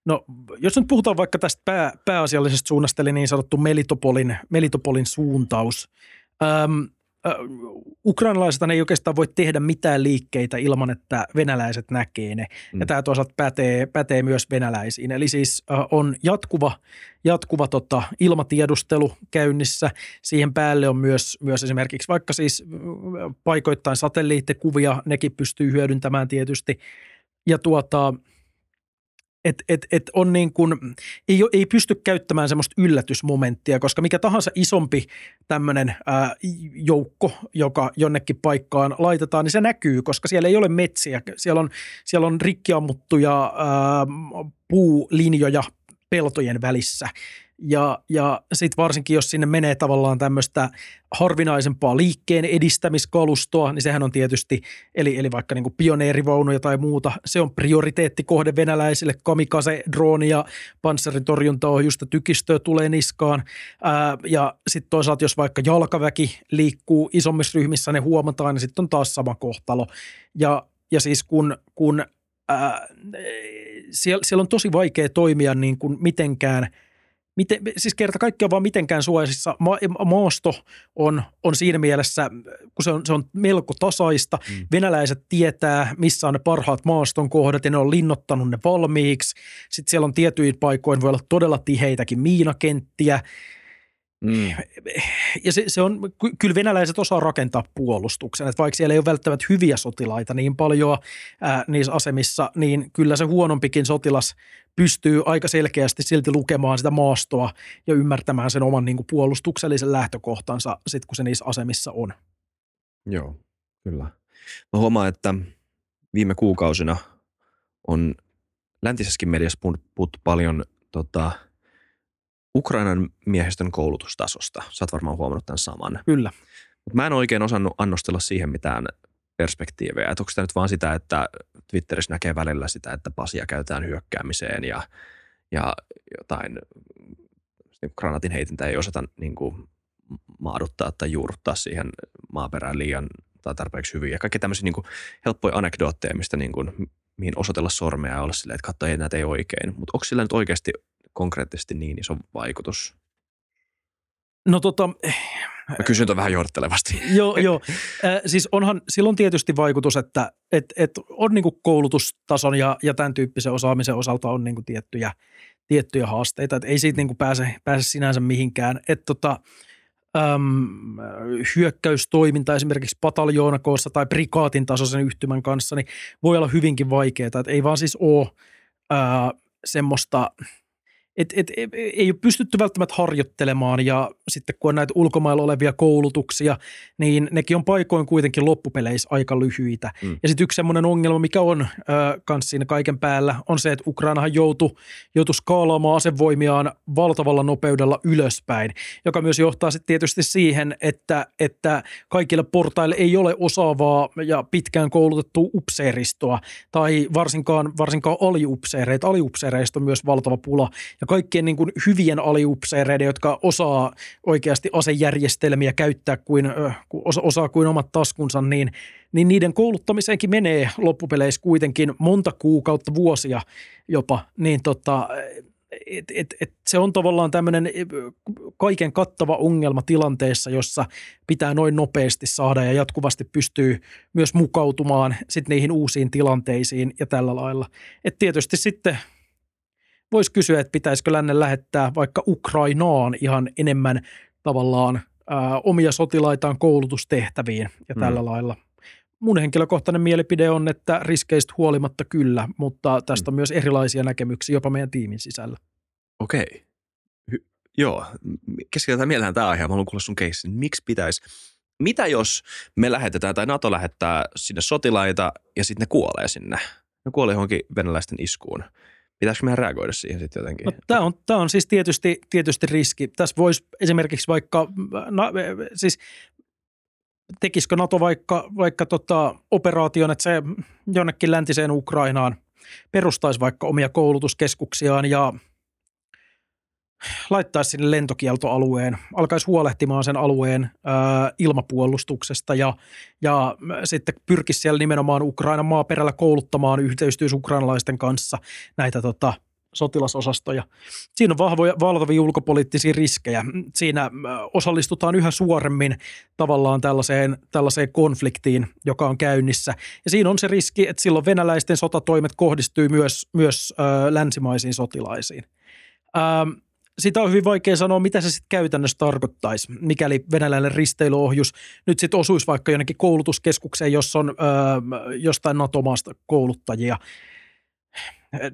No, jos nyt puhutaan vaikka tästä pää, pääasiallisesta suunnasta, eli niin sanottu Melitopolin, Melitopolin suuntaus. Öm, ukrainalaiset ei oikeastaan voi tehdä mitään liikkeitä ilman, että venäläiset näkee ne. Mm. Ja tämä toisaalta pätee, pätee myös venäläisiin. Eli siis on jatkuva, jatkuva tota, ilmatiedustelu käynnissä. Siihen päälle on myös, myös esimerkiksi vaikka siis paikoittain satelliittikuvia, nekin pystyy hyödyntämään tietysti. Ja tuota, et, et, et on niin kuin, ei, ei pysty käyttämään semmoista yllätysmomenttia, koska mikä tahansa isompi tämmöinen joukko, joka jonnekin paikkaan laitetaan, niin se näkyy, koska siellä ei ole metsiä. Siellä on, siellä on rikkiammuttuja ää, puulinjoja peltojen välissä – ja, ja sitten varsinkin, jos sinne menee tavallaan tämmöistä harvinaisempaa liikkeen edistämiskalustoa, niin sehän on tietysti, eli, eli vaikka niin pioneerivaunuja tai muuta, se on prioriteettikohde venäläisille, kamikaze, drooni ja panssarin torjuntaohjusta tykistöä tulee niskaan. Ää, ja sitten toisaalta, jos vaikka jalkaväki liikkuu isommissa ryhmissä, ne huomataan, niin sitten on taas sama kohtalo. Ja, ja siis kun, kun ää, siellä, siellä on tosi vaikea toimia niin kuin mitenkään – miten, siis kerta kaikkiaan vaan mitenkään suojassa. Ma- maasto on, on siinä mielessä, kun se on, se on melko tasaista. Mm. Venäläiset tietää, missä on ne parhaat maaston kohdat ja ne on linnottanut ne valmiiksi. Sitten siellä on tietyin paikoin voi olla todella tiheitäkin miinakenttiä. Mm. Ja se, se on, kyllä venäläiset osaa rakentaa puolustuksen, että vaikka siellä ei ole välttämättä hyviä sotilaita niin paljon ää, niissä asemissa, niin kyllä se huonompikin sotilas pystyy aika selkeästi silti lukemaan sitä maastoa ja ymmärtämään sen oman niin kuin, puolustuksellisen lähtökohtansa sit kun se niissä asemissa on. Joo, kyllä. Mä huomaan, että viime kuukausina on läntisessäkin mediassa puhuttu paljon tota, – Ukrainan miehistön koulutustasosta. Sä oot varmaan huomannut tämän saman. Kyllä. Mut mä en oikein osannut annostella siihen mitään perspektiivejä. Että onko tämä nyt vaan sitä, että Twitterissä näkee välillä sitä, että pasia käytetään hyökkäämiseen ja, ja jotain niin granatin heitintä ei osata niin kuin, maaduttaa tai juurruttaa siihen maaperään liian tai tarpeeksi hyvin. Ja kaikki tämmöisiä niin kuin, helppoja anekdootteja, mistä niin kuin, mihin osoitella sormea ja olla silleen, että katso, ei näitä ei oikein. Mutta onko sillä nyt oikeasti konkreettisesti niin iso vaikutus? No tota... Mä kysyn vähän johdattelevasti. joo, joo. Äh, siis onhan, silloin tietysti vaikutus, että et, et on niinku koulutustason ja, ja tämän tyyppisen osaamisen osalta on niinku tiettyjä, tiettyjä haasteita. Et ei siitä niinku pääse, pääse sinänsä mihinkään. Et tota, äm, hyökkäystoiminta esimerkiksi pataljoonakoossa tai prikaatin tasoisen yhtymän kanssa, niin voi olla hyvinkin vaikeaa. Että ei vaan siis ole ää, semmoista – et, et, et, ei ole pystytty välttämättä harjoittelemaan ja sitten kun on näitä ulkomailla olevia koulutuksia, niin nekin on paikoin kuitenkin loppupeleissä aika lyhyitä. Mm. Ja sitten yksi semmoinen ongelma, mikä on myös siinä kaiken päällä, on se, että Ukrainahan joutui, joutui skaalaamaan asevoimiaan valtavalla nopeudella ylöspäin, joka myös johtaa sitten tietysti siihen, että, että kaikille portaille ei ole osaavaa ja pitkään koulutettua upseeristoa tai varsinkaan, varsinkaan aliupseereita. Aliupseereista on myös valtava pula ja kaikkien niin kuin hyvien aliupseereiden, jotka osaa oikeasti asejärjestelmiä käyttää kuin, osa, osaa kuin omat taskunsa, niin, niin niiden kouluttamiseenkin menee loppupeleissä kuitenkin monta kuukautta, vuosia jopa, niin tota, et, et, et se on tavallaan tämmöinen kaiken kattava ongelma tilanteessa, jossa pitää noin nopeasti saada ja jatkuvasti pystyy myös mukautumaan sit niihin uusiin tilanteisiin ja tällä lailla. Et tietysti sitten voisi kysyä, että pitäisikö lännen lähettää vaikka Ukrainaan ihan enemmän tavallaan ää, omia sotilaitaan koulutustehtäviin ja tällä mm. lailla. Mun henkilökohtainen mielipide on, että riskeistä huolimatta kyllä, mutta tästä on mm. myös erilaisia näkemyksiä jopa meidän tiimin sisällä. Okei. Hy- joo, keskitytään mielellään tämä aihe. Mä haluan kuulla sun keissin. Miksi pitäisi, mitä jos me lähetetään tai NATO lähettää sinne sotilaita ja sitten ne kuolee sinne? Ne kuolee johonkin venäläisten iskuun. Pitäisikö meidän reagoida siihen sitten jotenkin? No, tämä, on, tämä on siis tietysti, tietysti riski. Tässä voisi esimerkiksi vaikka, na, siis tekisikö NATO vaikka, vaikka tota operaation, että se jonnekin läntiseen Ukrainaan perustaisi vaikka omia koulutuskeskuksiaan ja laittaisi sinne lentokieltoalueen, alkaisi huolehtimaan sen alueen ää, ilmapuolustuksesta ja, ja sitten pyrkisi siellä nimenomaan Ukrainan maaperällä kouluttamaan yhteistyössä ukrainalaisten kanssa näitä tota, sotilasosastoja. Siinä on vahvoja, valtavia ulkopoliittisia riskejä. Siinä osallistutaan yhä suoremmin tavallaan tällaiseen, tällaiseen konfliktiin, joka on käynnissä. Ja siinä on se riski, että silloin venäläisten sotatoimet kohdistuu myös, myös ö, länsimaisiin sotilaisiin. Ö, sitä on hyvin vaikea sanoa, mitä se sitten käytännössä tarkoittaisi, mikäli venäläinen risteilyohjus nyt sitten osuisi vaikka jonnekin koulutuskeskukseen, jossa on ö, jostain NATO-maasta kouluttajia.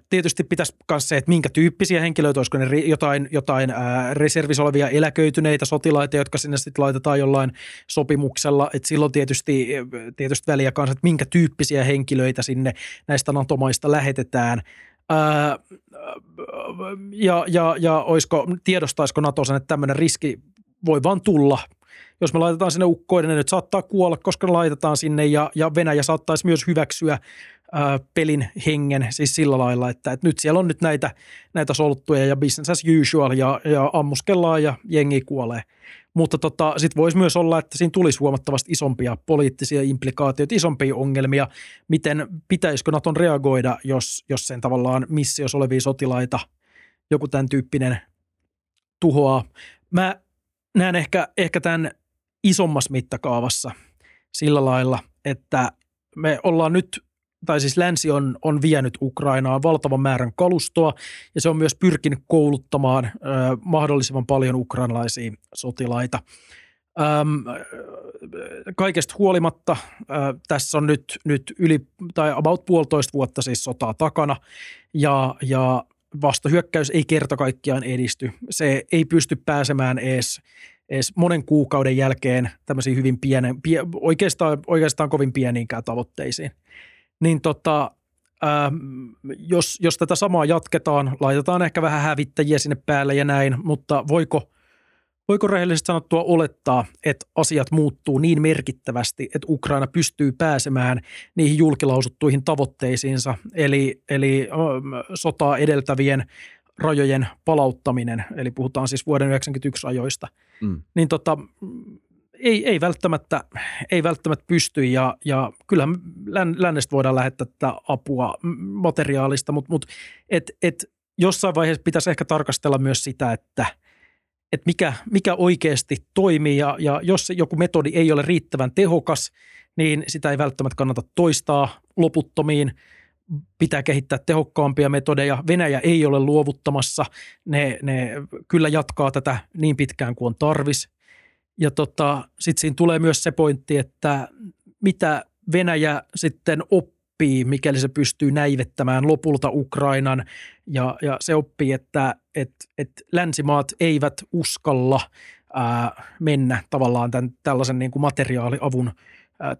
Tietysti pitäisi myös se, että minkä tyyppisiä henkilöitä, olisiko ne jotain, jotain ää, reservissä olevia eläköityneitä sotilaita, jotka sinne sitten laitetaan jollain sopimuksella. Et silloin tietysti, tietysti väliä kanssa, että minkä tyyppisiä henkilöitä sinne näistä NATO-maista lähetetään – Ja, ja, ja oisko, tiedostaisiko NATO sen, että tämmöinen riski voi vaan tulla. Jos me laitetaan sinne ukkoiden, ne nyt saattaa kuolla, koska ne laitetaan sinne ja, ja Venäjä saattaisi myös hyväksyä ää, pelin hengen siis sillä lailla, että, että nyt siellä on nyt näitä, näitä solttuja ja business as usual ja, ja ammuskellaan ja jengi kuolee. Mutta tota, sitten voisi myös olla, että siinä tulisi huomattavasti isompia poliittisia implikaatioita, isompia ongelmia, miten pitäisikö Naton reagoida, jos, jos sen tavallaan missiossa olevia sotilaita joku tämän tyyppinen tuhoaa. Mä näen ehkä, ehkä tämän isommassa mittakaavassa sillä lailla, että me ollaan nyt tai siis länsi on, on vienyt Ukrainaan valtavan määrän kalustoa ja se on myös pyrkinyt kouluttamaan ö, mahdollisimman paljon ukrainalaisia sotilaita. Öm, kaikesta huolimatta ö, tässä on nyt, nyt yli tai about puolitoista vuotta siis sotaa takana ja, ja vastahyökkäys ei kerta kaikkiaan edisty. Se ei pysty pääsemään edes, edes monen kuukauden jälkeen tämmöisiin hyvin pienen, pie, oikeastaan, oikeastaan kovin pieniinkään tavoitteisiin niin tota, ää, jos, jos tätä samaa jatketaan, laitetaan ehkä vähän hävittäjiä sinne päälle ja näin, mutta voiko, voiko rehellisesti sanottua olettaa, että asiat muuttuu niin merkittävästi, että Ukraina pystyy pääsemään niihin julkilausuttuihin tavoitteisiinsa, eli, eli sotaa edeltävien rajojen palauttaminen, eli puhutaan siis vuoden 1991 ajoista, mm. niin tota, ei, ei, välttämättä, ei välttämättä pysty ja, ja kyllä lännestä voidaan lähettää tätä apua materiaalista, mutta, mutta et, et jossain vaiheessa pitäisi ehkä tarkastella myös sitä, että et mikä, mikä oikeasti toimii ja, ja jos joku metodi ei ole riittävän tehokas, niin sitä ei välttämättä kannata toistaa loputtomiin. Pitää kehittää tehokkaampia metodeja. Venäjä ei ole luovuttamassa. Ne, ne kyllä jatkaa tätä niin pitkään kuin on tarvis. Ja tota, sitten siinä tulee myös se pointti, että mitä Venäjä sitten oppii, mikäli se pystyy näivettämään lopulta Ukrainan. Ja, ja se oppii, että et, et länsimaat eivät uskalla ää, mennä tavallaan tämän, tällaisen niin kuin materiaaliavun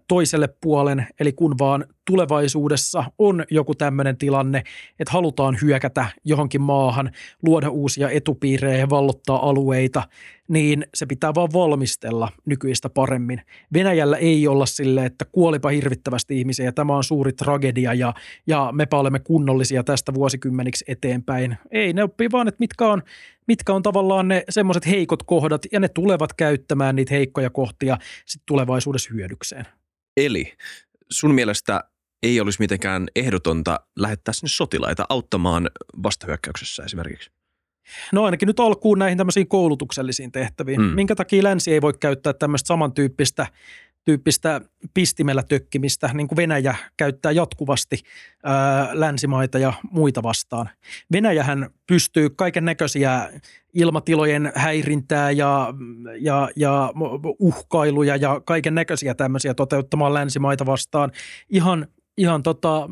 toiselle puolen, eli kun vaan tulevaisuudessa on joku tämmöinen tilanne, että halutaan hyökätä johonkin maahan, luoda uusia etupiirejä ja vallottaa alueita, niin se pitää vaan valmistella nykyistä paremmin. Venäjällä ei olla sille, että kuolipa hirvittävästi ihmisiä ja tämä on suuri tragedia ja, ja mepä olemme kunnollisia tästä vuosikymmeniksi eteenpäin. Ei, ne oppii vaan, että mitkä on, mitkä on tavallaan ne semmoiset heikot kohdat ja ne tulevat käyttämään niitä heikkoja kohtia sit tulevaisuudessa hyödykseen. Eli sun mielestä ei olisi mitenkään ehdotonta lähettää sinne sotilaita auttamaan vastahyökkäyksessä esimerkiksi? No ainakin nyt alkuun näihin tämmöisiin koulutuksellisiin tehtäviin. Mm. Minkä takia länsi ei voi käyttää tämmöistä samantyyppistä tyyppistä pistimellä tökkimistä, niin kuin Venäjä käyttää jatkuvasti ää, länsimaita ja muita vastaan. Venäjähän pystyy kaiken näköisiä ilmatilojen häirintää ja, ja, ja uhkailuja ja kaiken näköisiä tämmöisiä toteuttamaan länsimaita vastaan ihan, ihan, tota,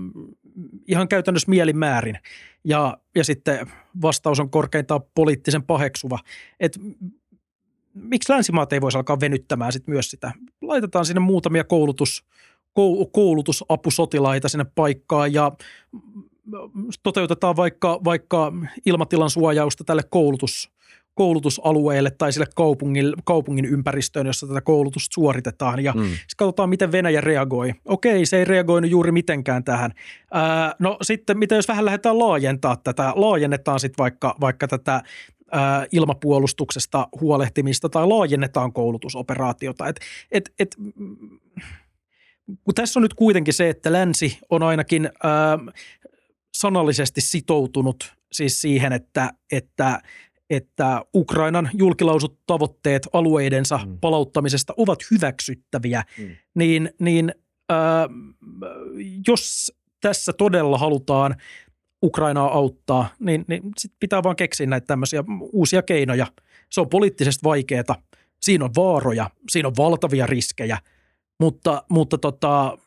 ihan käytännössä mielimäärin. Ja, ja sitten vastaus on korkeintaan poliittisen paheksuva. Et miksi länsimaat ei voisi alkaa venyttämään sit myös sitä? Laitetaan sinne muutamia koulutus, koulutusapusotilaita sinne paikkaan ja toteutetaan vaikka, vaikka ilmatilan suojausta tälle koulutus, koulutusalueelle tai sille kaupungin, kaupungin ympäristöön, jossa tätä koulutusta suoritetaan. Ja mm. sitten katsotaan, miten Venäjä reagoi. Okei, se ei reagoinut juuri mitenkään tähän. Ää, no sitten, mitä jos vähän lähdetään laajentaa tätä, laajennetaan sitten vaikka, vaikka tätä ilmapuolustuksesta huolehtimista tai laajennetaan koulutusoperaatiota. Et, et, et, kun tässä on nyt kuitenkin se, että länsi on ainakin ää, sanallisesti sitoutunut siis siihen, että, että että Ukrainan julkilausut tavoitteet alueidensa mm. palauttamisesta ovat hyväksyttäviä, mm. niin, niin ää, jos tässä todella halutaan Ukrainaa auttaa, niin, niin sit pitää vaan keksiä näitä tämmöisiä uusia keinoja. Se on poliittisesti vaikeaa, siinä on vaaroja, siinä on valtavia riskejä, mutta, mutta tota,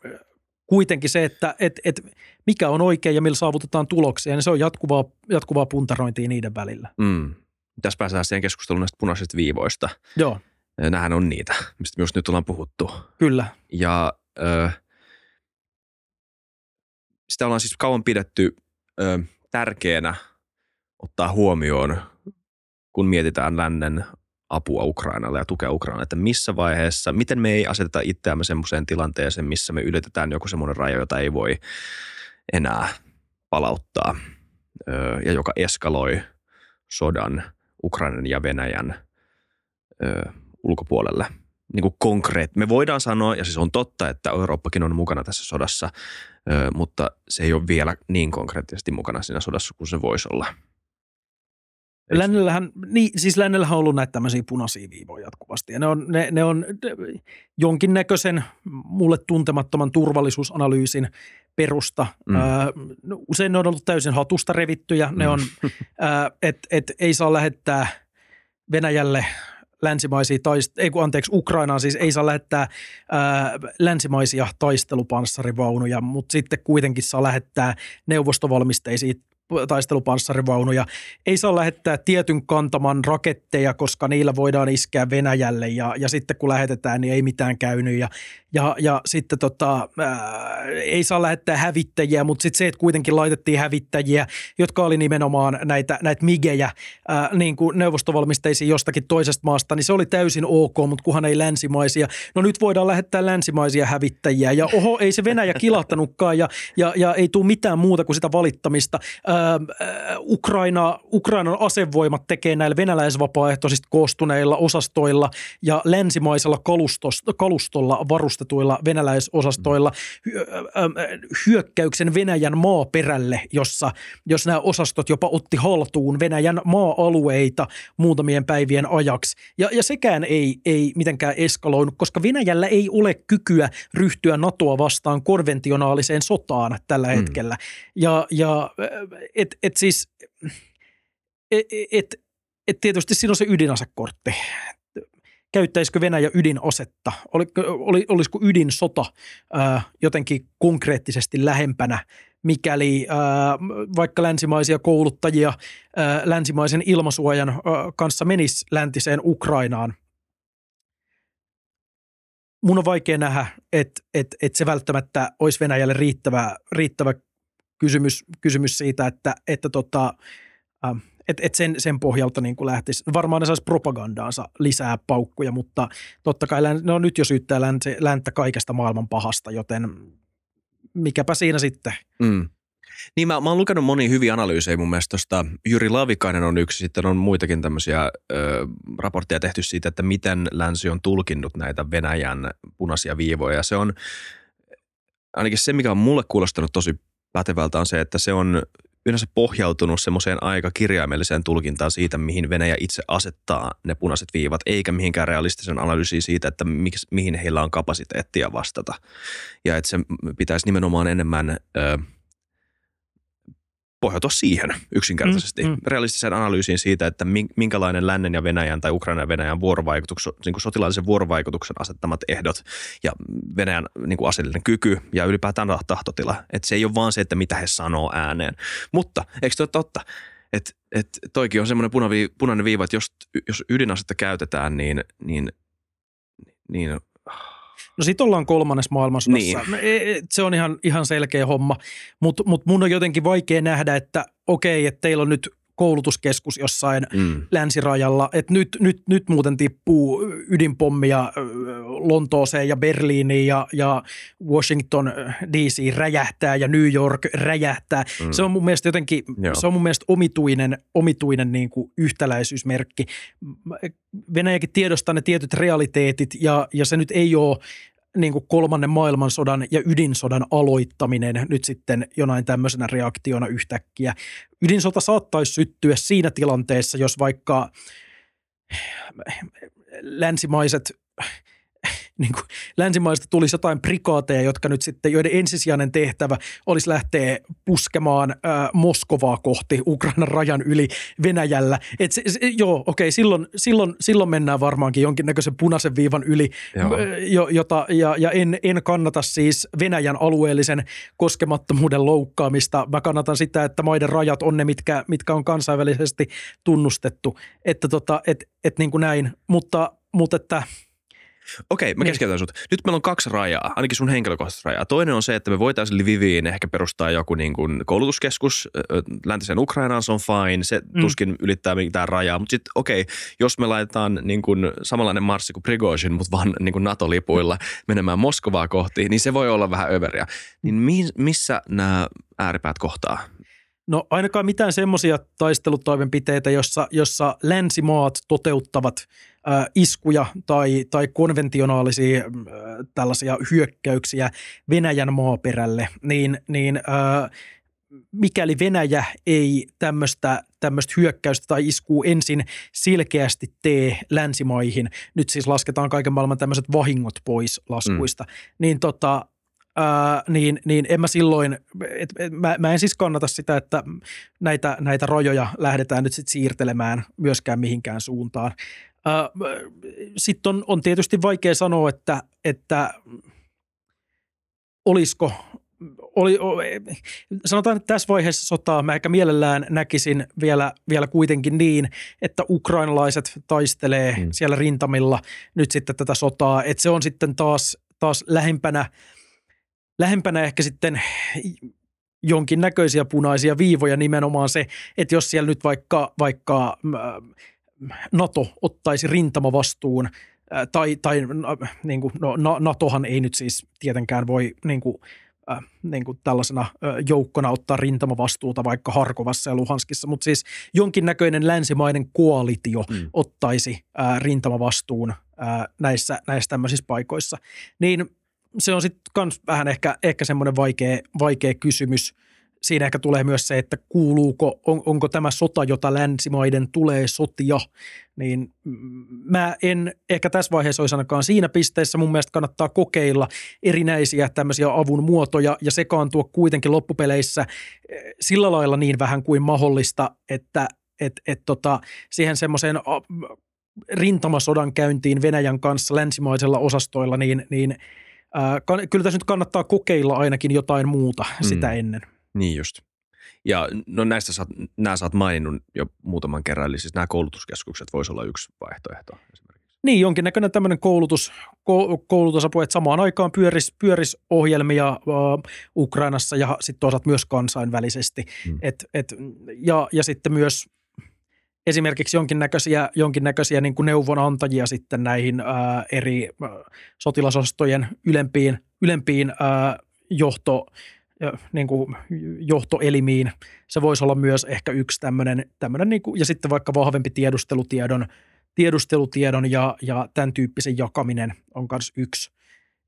kuitenkin se, että et, et mikä on oikein ja millä saavutetaan tuloksia, niin se on jatkuvaa, jatkuvaa puntarointia niiden välillä. Mm. Tässä päästään siihen keskusteluun näistä punaisista viivoista. Joo. Nämähän on niitä, mistä myös nyt ollaan puhuttu. Kyllä. Ja ö, sitä ollaan siis kauan pidetty ö, tärkeänä ottaa huomioon, kun mietitään lännen apua Ukrainalle ja tukea Ukrainalle, että missä vaiheessa, miten me ei aseteta itseämme semmoiseen tilanteeseen, missä me ylitetään joku semmoinen raja, jota ei voi enää palauttaa ö, ja joka eskaloi sodan Ukrainan ja Venäjän ö, ulkopuolelle – niin kuin konkreet. Me voidaan sanoa, ja siis on totta, että Eurooppakin on mukana tässä sodassa, mutta se ei ole vielä niin konkreettisesti mukana siinä sodassa kuin se voisi olla. Lännellähän, niin, siis lännellähän on ollut näitä tämmöisiä punaisia viivoja jatkuvasti. Ja ne on, ne, ne on jonkinnäköisen mulle tuntemattoman turvallisuusanalyysin perusta. Mm. Ää, no, usein ne on ollut täysin hatusta revittyjä. Ne mm. on, että et, ei saa lähettää Venäjälle länsimaisia taist- ei kun anteeksi, Ukrainaan siis ei saa lähettää ää, länsimaisia taistelupanssarivaunuja, mutta sitten kuitenkin saa lähettää neuvostovalmisteisia taistelupanssarivaunuja. Ei saa lähettää tietyn kantaman raketteja, koska niillä voidaan iskeä Venäjälle ja, ja sitten kun lähetetään, niin ei mitään käynyt. Ja, ja, ja sitten tota, ää, ei saa lähettää hävittäjiä, mutta sitten se, että kuitenkin laitettiin hävittäjiä, jotka oli nimenomaan näitä, näitä migejä ää, niin kuin neuvostovalmisteisiin jostakin toisesta maasta, niin se oli täysin ok, mutta kunhan ei länsimaisia. No nyt voidaan lähettää länsimaisia hävittäjiä ja oho, ei se Venäjä kilahtanutkaan ja, ja, ja ei tule mitään muuta kuin sitä valittamista. Ää, Ukraina, Ukrainan asevoimat tekee näillä venäläisvapaaehtoisista koostuneilla osastoilla ja länsimaisella kalustolla varustetuilla venäläisosastoilla hyökkäyksen Venäjän maaperälle, jossa jos nämä osastot jopa otti haltuun Venäjän maa-alueita muutamien päivien ajaksi. Ja, ja sekään ei, ei mitenkään eskaloinut, koska Venäjällä ei ole kykyä ryhtyä NATOa vastaan konventionaaliseen sotaan tällä mm. hetkellä. Ja, ja et, et siis, et, et, et tietysti siinä on se ydinasekortti. Käyttäisikö Venäjä ydinasetta? Oli, oli, olisiko ydinsota ää, jotenkin konkreettisesti lähempänä, mikäli vaikka länsimaisia kouluttajia ää, länsimaisen ilmasuojan kanssa menisi läntiseen Ukrainaan – mun on vaikea nähdä, että et, et se välttämättä olisi Venäjälle riittävä, riittävä kysymys, kysymys siitä, että, että tota, äh, et, et sen, sen pohjalta niin kuin lähtisi. Varmaan ne saisi propagandaansa lisää paukkuja, mutta totta kai no nyt jo syyttää länttä, länttä kaikesta maailman pahasta, joten mikäpä siinä sitten. Mm. Niin mä, mä oon lukenut monia hyviä analyysejä mun mielestä tuosta. Jyri Lavikainen on yksi, sitten on muitakin tämmöisiä ö, raportteja tehty siitä, että miten länsi on tulkinnut näitä Venäjän punaisia viivoja. Se on ainakin se, mikä on mulle kuulostanut tosi pätevältä on se, että se on yleensä pohjautunut semmoiseen aika kirjaimelliseen tulkintaan siitä, mihin Venäjä itse asettaa ne punaiset viivat, eikä mihinkään realistisen analyysiin siitä, että miksi, mihin heillä on kapasiteettia vastata. Ja että se pitäisi nimenomaan enemmän ö, pohjautua siihen yksinkertaisesti. Mm, mm. Realistiseen analyysiin siitä, että minkälainen lännen ja Venäjän tai Ukrainan ja Venäjän vuorovaikutuksen, niin kuin sotilaallisen vuorovaikutuksen asettamat ehdot ja Venäjän niin kuin aseellinen kyky ja ylipäätään tahtotila. Että se ei ole vaan se, että mitä he sanoo ääneen. Mutta eikö toi totta? Että et toikin on semmoinen punavi, punainen viiva, että jos, jos ydinasetta käytetään, niin, niin, niin No sit ollaan kolmannessa maailmansodassa. Niin. E, e, se on ihan, ihan selkeä homma, mutta mut mun on jotenkin vaikea nähdä, että okei, että teillä on nyt koulutuskeskus jossain mm. länsirajalla, että nyt, nyt, nyt muuten tippuu ydinpommia Lontooseen ja Berliiniin ja, ja Washington DC räjähtää ja New York räjähtää. Mm. Se on mun mielestä jotenkin, Joo. se on mun mielestä omituinen, omituinen niin kuin yhtäläisyysmerkki. Venäjäkin tiedostaa ne tietyt realiteetit ja, ja se nyt ei ole niin kuin kolmannen maailmansodan ja ydinsodan aloittaminen nyt sitten jonain tämmöisenä reaktiona yhtäkkiä. Ydinsota saattaisi syttyä siinä tilanteessa, jos vaikka länsimaiset niin kuin länsimaista tulisi jotain prikaateja, jotka nyt sitten, joiden ensisijainen tehtävä olisi lähteä puskemaan ää, Moskovaa kohti Ukrainan rajan yli Venäjällä. Et se, se, joo, okei, silloin, silloin, silloin mennään varmaankin jonkinnäköisen punaisen viivan yli, jo, jota, ja, ja en, en kannata siis Venäjän alueellisen koskemattomuuden loukkaamista. Mä kannatan sitä, että maiden rajat on ne, mitkä, mitkä on kansainvälisesti tunnustettu. Että tota, et, et niin kuin näin, mutta, mutta että – Okei, mä niin. keskeytän sut. Nyt meillä on kaksi rajaa, ainakin sun henkilökohtaista rajaa. Toinen on se, että me voitaisiin Lviviin ehkä perustaa joku niin kuin koulutuskeskus läntiseen Ukrainaan, se on fine, se mm. tuskin ylittää mitään rajaa. Mutta sitten okei, jos me laitetaan niin kuin samanlainen marssi kuin Prigozhin, mutta vaan niin kuin NATO-lipuilla menemään Moskovaa kohti, niin se voi olla vähän överiä. Niin missä nämä ääripäät kohtaa? No ainakaan mitään semmoisia taistelutoimenpiteitä, jossa, jossa länsimaat toteuttavat iskuja tai, tai konventionaalisia äh, tällaisia hyökkäyksiä Venäjän maaperälle, niin, niin äh, mikäli Venäjä ei tämmöistä tämmöistä hyökkäystä tai iskuu ensin selkeästi tee länsimaihin, nyt siis lasketaan kaiken maailman tämmöiset vahingot pois laskuista, mm. niin tota, ää, niin, niin en mä silloin, et, et, mä, mä en siis kannata sitä, että näitä, näitä rajoja lähdetään nyt sitten siirtelemään myöskään mihinkään suuntaan. Sitten on, on tietysti vaikea sanoa, että, että olisiko oli, sanotaan, että tässä vaiheessa sotaa mä ehkä mielellään näkisin vielä, vielä kuitenkin niin, että ukrainalaiset taistelee hmm. siellä rintamilla nyt sitten tätä sotaa, että se on sitten taas, taas lähempänä – lähempänä ehkä sitten jonkinnäköisiä punaisia viivoja nimenomaan se, että jos siellä nyt vaikka, vaikka NATO ottaisi rintamavastuun tai, tai niin kuin, no, NATOhan ei nyt siis tietenkään voi niin kuin, äh, niin kuin tällaisena joukkona ottaa rintamavastuuta vaikka Harkovassa ja Luhanskissa, mutta siis jonkinnäköinen länsimainen koalitio mm. ottaisi äh, rintamavastuun äh, näissä, näissä tämmöisissä paikoissa. Niin se on sitten myös vähän ehkä, ehkä semmoinen vaikea, vaikea kysymys. Siinä ehkä tulee myös se, että kuuluuko, on, onko tämä sota, jota länsimaiden tulee sotia, niin mä en ehkä tässä vaiheessa olisi ainakaan siinä pisteessä. Mun mielestä kannattaa kokeilla erinäisiä tämmöisiä avun muotoja ja sekaantua kuitenkin loppupeleissä eh, sillä lailla niin vähän kuin mahdollista, että et, et tota, siihen semmoiseen rintamasodan käyntiin Venäjän kanssa länsimaisella osastoilla, niin, niin – Äh, kyllä tässä nyt kannattaa kokeilla ainakin jotain muuta mm. sitä ennen. Niin just. Ja no näistä saat, nämä oot maininnut jo muutaman kerran, eli siis nämä koulutuskeskukset voisi olla yksi vaihtoehto esimerkiksi. Niin, jonkinnäköinen tämmöinen koulutus, ko, koulutusapu, että samaan aikaan pyöris, pyöris ohjelmia uh, Ukrainassa ja sitten toisaalta myös kansainvälisesti. Hmm. Et, et, ja, ja sitten myös esimerkiksi jonkinnäköisiä, jonkinnäköisiä niin kuin neuvonantajia sitten näihin ää, eri ää, sotilasostojen ylempiin, ylempiin ää, johto, niin kuin johtoelimiin. Se voisi olla myös ehkä yksi tämmöinen, tämmöinen niin kuin, ja sitten vaikka vahvempi tiedustelutiedon, tiedustelutiedon ja, ja tämän tyyppisen jakaminen on myös yksi,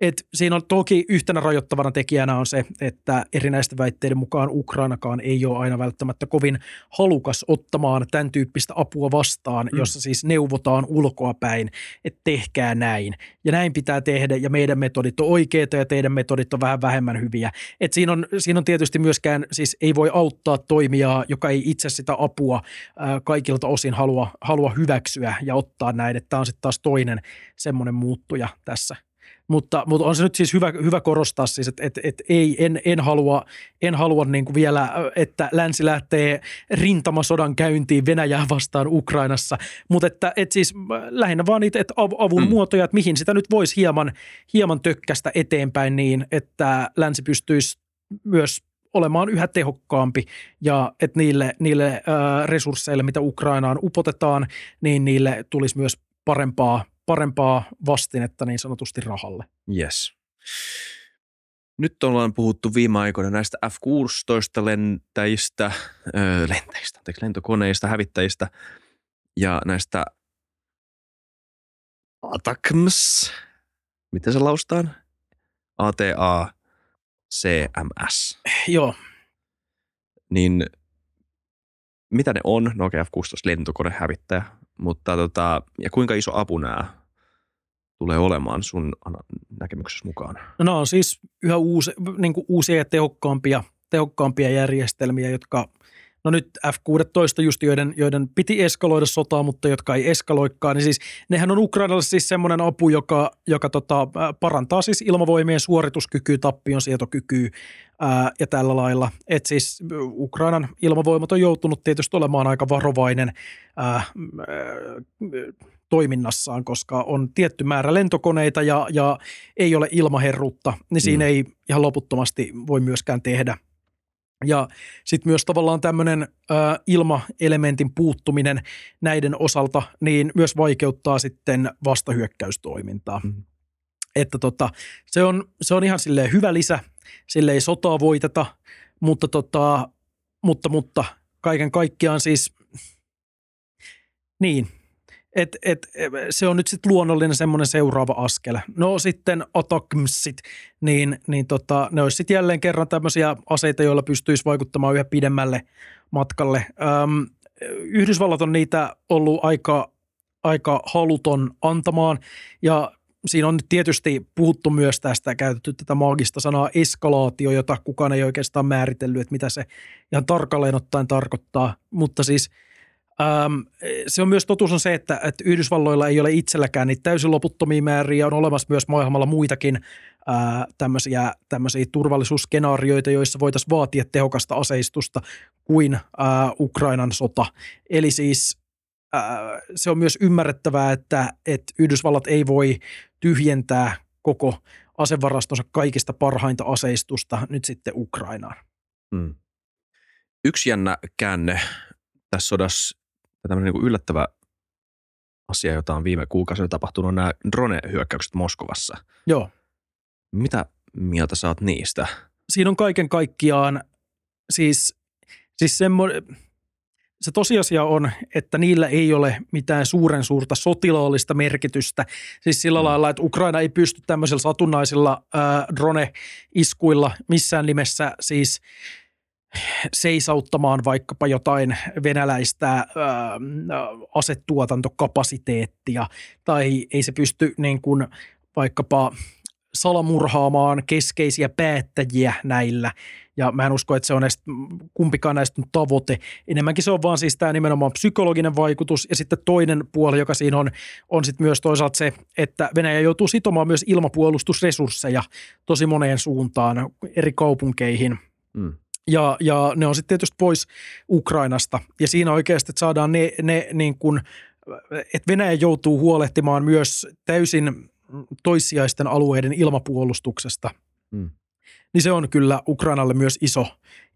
Et siinä on toki yhtenä rajoittavana tekijänä on se, että erinäisten väitteiden mukaan Ukrainakaan ei ole aina välttämättä kovin halukas ottamaan tämän tyyppistä apua vastaan, mm. jossa siis neuvotaan ulkoa päin, että tehkää näin. Ja näin pitää tehdä ja meidän metodit on oikeita ja teidän metodit on vähän vähemmän hyviä. Et siinä, on, siinä on tietysti myöskään, siis ei voi auttaa toimijaa, joka ei itse sitä apua ää, kaikilta osin halua, halua hyväksyä ja ottaa näin. Tämä on sitten taas toinen semmoinen muuttuja tässä – mutta, mutta on se nyt siis hyvä, hyvä korostaa siis, että, että, että ei, en, en halua, en halua niin kuin vielä, että länsi lähtee rintamasodan käyntiin Venäjää vastaan Ukrainassa, mutta että, että siis lähinnä vaan niitä että avun mm. muotoja, että mihin sitä nyt voisi hieman, hieman tökkästä eteenpäin niin, että länsi pystyisi myös olemaan yhä tehokkaampi ja että niille, niille äh, resursseille, mitä Ukrainaan upotetaan, niin niille tulisi myös parempaa parempaa vastinetta niin sanotusti rahalle. Yes. Nyt ollaan puhuttu viime aikoina näistä F-16-lentäjistä, öö, lentäjistä, anteeksi, lentokoneista, hävittäjistä ja näistä ATACMS, miten se laustaan? ATA CMS. Joo. Niin mitä ne on? No okei, okay, F-16 lentokone hävittäjä, mutta tota, ja kuinka iso apu nämä tulee olemaan sun näkemyksessä mukaan? No on siis yhä uusi, niin uusia ja tehokkaampia, tehokkaampia järjestelmiä, jotka no nyt F-16 just, joiden, joiden piti eskaloida sotaa, mutta jotka ei eskaloikaan, niin siis nehän on Ukrainalle siis semmoinen apu, joka, joka tota, parantaa siis ilmavoimien suorituskykyä, tappion sietokykyä ää, ja tällä lailla. Et siis Ukrainan ilmavoimat on joutunut tietysti olemaan aika varovainen ää, ää, toiminnassaan, koska on tietty määrä lentokoneita ja, ja ei ole ilmaherrutta, niin siinä mm. ei ihan loputtomasti voi myöskään tehdä. Ja sitten myös tavallaan tämmöinen ilmaelementin puuttuminen näiden osalta, niin myös vaikeuttaa sitten vastahyökkäystoimintaa. Mm. Että tota, se, on, se on ihan silleen hyvä lisä, sille ei sotaa voiteta, mutta, tota, mutta, mutta kaiken kaikkiaan siis, niin, et, et, se on nyt sitten luonnollinen semmoinen seuraava askel. No sitten atakmsit, niin, niin tota, ne olisi sitten jälleen kerran tämmöisiä aseita, joilla pystyisi vaikuttamaan yhä pidemmälle matkalle. Öm, Yhdysvallat on niitä ollut aika, aika haluton antamaan ja siinä on nyt tietysti puhuttu myös tästä, käytetty tätä maagista sanaa eskalaatio, jota kukaan ei oikeastaan määritellyt, että mitä se ihan tarkalleen ottaen tarkoittaa, mutta siis – Ähm, se on myös totuus on se, että, että Yhdysvalloilla ei ole itselläkään niitä täysin loputtomia määriä. On olemassa myös maailmalla muitakin ää, tämmöisiä, tämmöisiä turvallisuusskenaarioita, joissa voitaisiin vaatia tehokasta aseistusta kuin ää, Ukrainan sota. Eli siis ää, se on myös ymmärrettävää, että, että Yhdysvallat ei voi tyhjentää koko asevarastonsa kaikista parhainta aseistusta nyt sitten Ukrainaan. Hmm. Yksi jännä käänne tässä sodassa tämmöinen niin yllättävä asia, jota on viime kuukausina tapahtunut, nämä drone-hyökkäykset Moskovassa. Joo. Mitä mieltä saat niistä? Siinä on kaiken kaikkiaan siis, siis semmoinen, se tosiasia on, että niillä ei ole mitään suuren suurta sotilaallista merkitystä. Siis sillä mm. lailla, että Ukraina ei pysty tämmöisillä satunnaisilla äh, drone-iskuilla missään nimessä siis – seisauttamaan vaikkapa jotain venäläistä ää, asetuotantokapasiteettia tai ei se pysty niin kuin vaikkapa salamurhaamaan keskeisiä päättäjiä näillä. Ja mä en usko, että se on edes kumpikaan näistä tavoite. Enemmänkin se on vaan siis tämä nimenomaan psykologinen vaikutus. Ja sitten toinen puoli, joka siinä on, on sitten myös toisaalta se, että Venäjä joutuu sitomaan myös ilmapuolustusresursseja tosi moneen suuntaan eri kaupunkeihin. Mm ja, ja ne on sitten tietysti pois Ukrainasta. Ja siinä oikeasti, että saadaan ne, ne niin kuin, että Venäjä joutuu huolehtimaan myös täysin toissijaisten alueiden ilmapuolustuksesta. Mm. Niin se on kyllä Ukrainalle myös iso,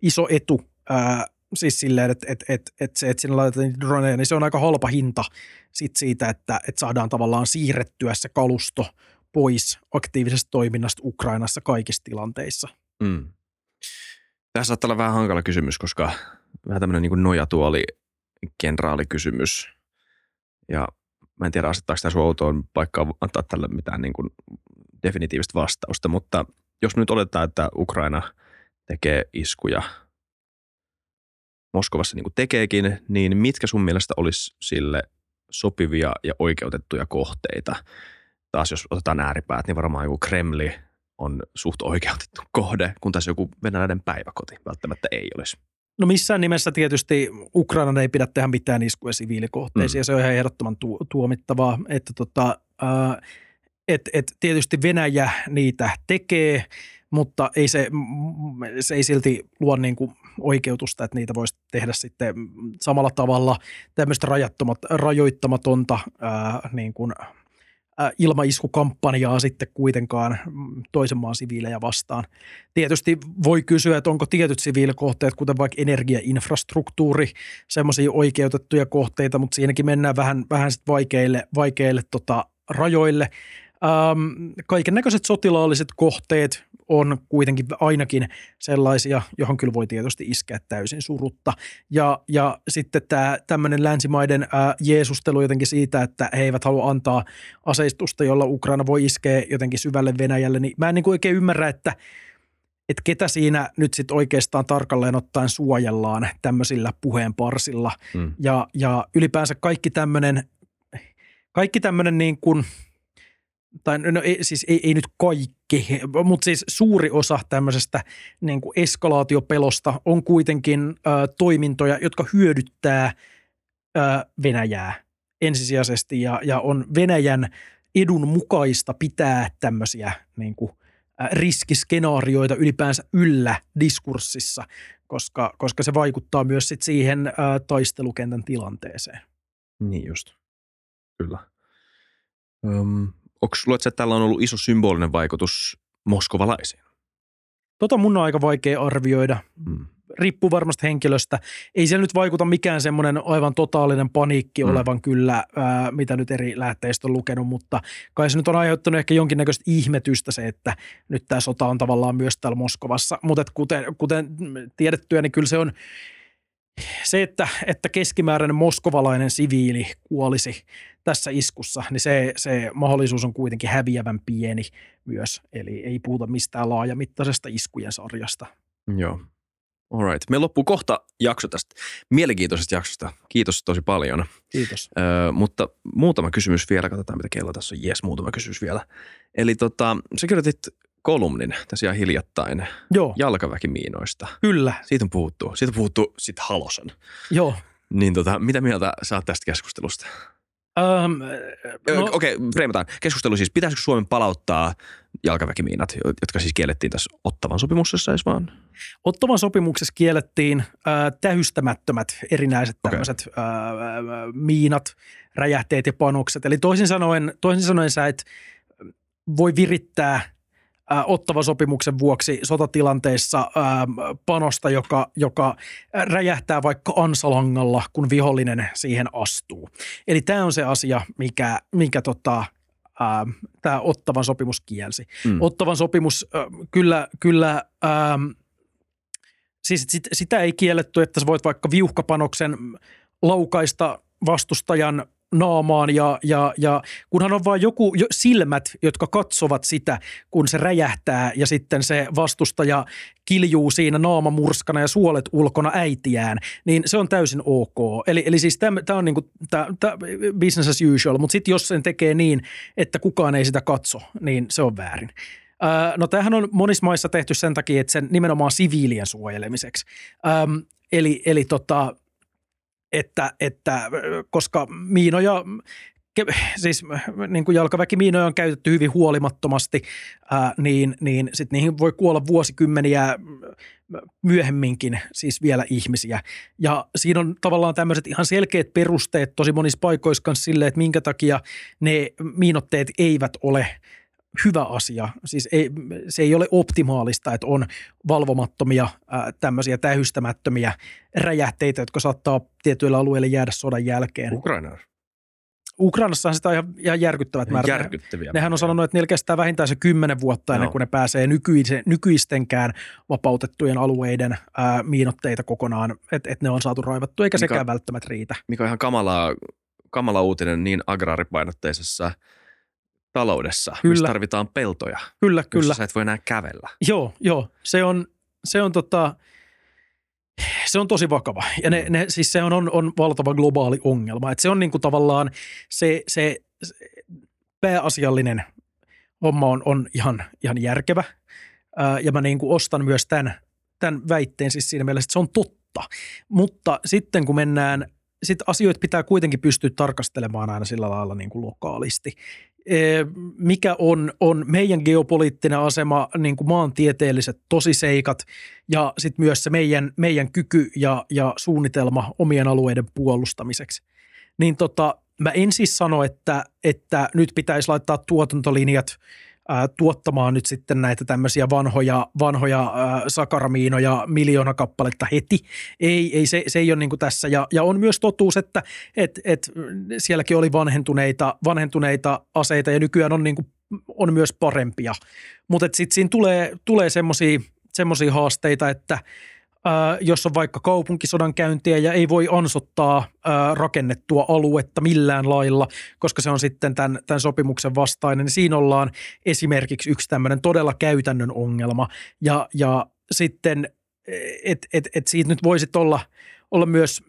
iso etu. Ää, siis silleen, että et, et, et se, että sinne laitetaan droneja, niin se on aika halpa hinta sit siitä, että et saadaan tavallaan siirrettyä se kalusto pois aktiivisesta toiminnasta Ukrainassa kaikissa tilanteissa. Mm. Tämä saattaa olla vähän hankala kysymys, koska vähän tämmöinen niin nojatuoli kenraalikysymys. Ja mä en tiedä, asettaako tämä sun outoon paikkaa antaa tälle mitään niin kuin definitiivistä vastausta, mutta jos nyt oletetaan, että Ukraina tekee iskuja Moskovassa niin kuin tekeekin, niin mitkä sun mielestä olisi sille sopivia ja oikeutettuja kohteita? Taas jos otetaan ääripäät, niin varmaan joku Kremli on suht oikeutettu kohde, kun taas joku venäläinen päiväkoti välttämättä ei olisi. No missään nimessä tietysti Ukraina ei pidä tehdä mitään iskuja siviilikohteisiin, mm. ja se on ihan ehdottoman tu- tuomittavaa, että tota, äh, et, et tietysti Venäjä niitä tekee, mutta ei se, se ei silti luo niin kuin oikeutusta, että niitä voisi tehdä sitten samalla tavalla tämmöistä rajattomat, rajoittamatonta ää, niin kuin, ää, ilmaiskukampanjaa sitten kuitenkaan toisen maan siviilejä vastaan. Tietysti voi kysyä, että onko tietyt siviilikohteet, kuten vaikka energiainfrastruktuuri, semmoisia oikeutettuja kohteita, mutta siinäkin mennään vähän, vähän sit vaikeille, vaikeille tota, rajoille – Ähm, kaiken näköiset sotilaalliset kohteet on kuitenkin ainakin sellaisia, johon kyllä voi tietysti iskeä täysin surutta. Ja, ja sitten tämä tämmöinen länsimaiden ää, jeesustelu jotenkin siitä, että he eivät halua antaa aseistusta, jolla Ukraina voi iskeä jotenkin syvälle Venäjälle, niin mä en niin kuin oikein ymmärrä, että että ketä siinä nyt sitten oikeastaan tarkalleen ottaen suojellaan tämmöisillä puheenparsilla. Mm. Ja, ja ylipäänsä kaikki tämmöinen kaikki tämmöinen niin kuin – tai no ei, siis ei, ei nyt kaikki, mutta siis suuri osa tämmöisestä niin kuin eskalaatiopelosta on kuitenkin ö, toimintoja, jotka hyödyttää ö, Venäjää ensisijaisesti ja, ja on Venäjän edun mukaista pitää tämmöisiä niin kuin, riskiskenaarioita ylipäänsä yllä diskurssissa, koska, koska se vaikuttaa myös sit siihen ä, taistelukentän tilanteeseen. Niin just, kyllä. Öm, Onko luuletko, että tällä on ollut iso symbolinen vaikutus moskovalaisiin? Tota mun on aika vaikea arvioida. Hmm. Riippuu varmasti henkilöstä. Ei siellä nyt vaikuta mikään semmoinen aivan totaalinen paniikki hmm. olevan kyllä, ää, mitä nyt eri lähteistä on lukenut, mutta kai se nyt on aiheuttanut ehkä jonkinnäköistä ihmetystä se, että nyt tämä sota on tavallaan myös täällä Moskovassa. Mutta kuten, kuten tiedettyä, niin kyllä se on se, että, että keskimääräinen moskovalainen siviili kuolisi tässä iskussa, niin se, se mahdollisuus on kuitenkin häviävän pieni myös. Eli ei puhuta mistään laajamittaisesta iskujen sarjasta. Joo. Alright. Me loppuu kohta jakso tästä mielenkiintoisesta jaksosta. Kiitos tosi paljon. Kiitos. Öö, mutta muutama kysymys vielä. Katsotaan, mitä kello tässä on. Jes, muutama kysymys vielä. Eli tota, sä kirjoitit kolumnin tässä ihan hiljattain Joo. jalkaväkimiinoista. Kyllä. Siitä on puhuttu. Siitä on puhuttu sit halosen. Joo. Niin tota, mitä mieltä saat tästä keskustelusta? Um, no, Okei, okay, preimataan. Keskustelu siis, pitäisikö Suomen palauttaa jalkaväkimiinat, jotka siis kiellettiin tässä Ottavan sopimuksessa edes vaan? Ottavan sopimuksessa kiellettiin äh, tähystämättömät erinäiset okay. tämmöiset äh, miinat, räjähteet ja panokset. Eli toisin sanoen, toisin sanoen sä et voi virittää – ottava sopimuksen vuoksi sotatilanteissa panosta, joka, joka räjähtää vaikka ansalangalla, kun vihollinen siihen astuu. Eli tämä on se asia, mikä, mikä tota, tämä Ottavan sopimus kielsi. Mm. Ottavan sopimus kyllä, kyllä siis sit, sitä ei kielletty, että sä voit vaikka viuhkapanoksen laukaista vastustajan naamaan ja, ja, ja kunhan on vain joku jo, silmät, jotka katsovat sitä, kun se räjähtää ja sitten se vastustaja kiljuu siinä naamamurskana ja suolet ulkona äitiään, niin se on täysin ok. Eli, eli siis tämä on niinku, tää, tää business as usual, mutta sitten jos sen tekee niin, että kukaan ei sitä katso, niin se on väärin. no tämähän on monissa maissa tehty sen takia, että sen nimenomaan siviilien suojelemiseksi. Öm, eli eli tota, että, että koska miinoja siis niin kuin jalkaväkimiinoja on käytetty hyvin huolimattomasti, ää, niin, niin sit niihin voi kuolla vuosikymmeniä myöhemminkin siis vielä ihmisiä. Ja siinä on tavallaan tämmöiset ihan selkeät perusteet tosi monissa paikoissa sille, että minkä takia ne miinotteet eivät ole – hyvä asia. Siis ei, se ei ole optimaalista, että on valvomattomia ää, tämmöisiä tähystämättömiä räjähteitä, jotka saattaa tietyillä alueilla jäädä sodan jälkeen. Ukraina. Ukrainassa sitä on ihan, ihan järkyttävät määrät. Järkyttäviä. Nehän on sanonut, että niillä kestää vähintään se kymmenen vuotta ennen no. kuin ne pääsee nykyisen, nykyistenkään vapautettujen alueiden ää, miinotteita kokonaan, että et ne on saatu raivattu, eikä mikä, sekään välttämättä riitä. Mikä on ihan kamala, kamala uutinen niin agraaripainotteisessa – taloudessa, Kyllä. missä tarvitaan peltoja, Kyllä, kyllä. sä et voi enää kävellä. Joo, joo. Se on, se on tota, se on tosi vakava. Ja ne, ne, siis se on, on, on valtava globaali ongelma. Et se on niinku tavallaan se, se, se pääasiallinen homma on, on ihan, ihan järkevä. Ää, ja mä niinku ostan myös tämän, tämän väitteen siis siinä mielessä, että se on totta. Mutta sitten kun mennään, sit asioita pitää kuitenkin pystyä tarkastelemaan aina sillä lailla niin kuin lokaalisti. Mikä on, on meidän geopoliittinen asema, niin kuin maantieteelliset tosiseikat ja sitten myös se meidän, meidän kyky ja, ja suunnitelma omien alueiden puolustamiseksi. Niin tota, mä en siis sano, että, että nyt pitäisi laittaa tuotantolinjat tuottamaan nyt sitten näitä tämmöisiä vanhoja, vanhoja ää, sakaramiinoja miljoona kappaletta heti. Ei, ei se, se ei ole niin tässä. Ja, ja on myös totuus, että et, et, sielläkin oli vanhentuneita, vanhentuneita aseita ja nykyään on, niin kuin, on myös parempia. Mutta sitten siinä tulee, tulee semmoisia haasteita, että jos on vaikka kaupunkisodan käyntiä ja ei voi ansottaa ää, rakennettua aluetta millään lailla, koska se on sitten tämän, tämän sopimuksen vastainen, niin siinä ollaan esimerkiksi yksi tämmöinen todella käytännön ongelma. Ja, ja sitten, että et, et siitä nyt voisi olla – olla myös,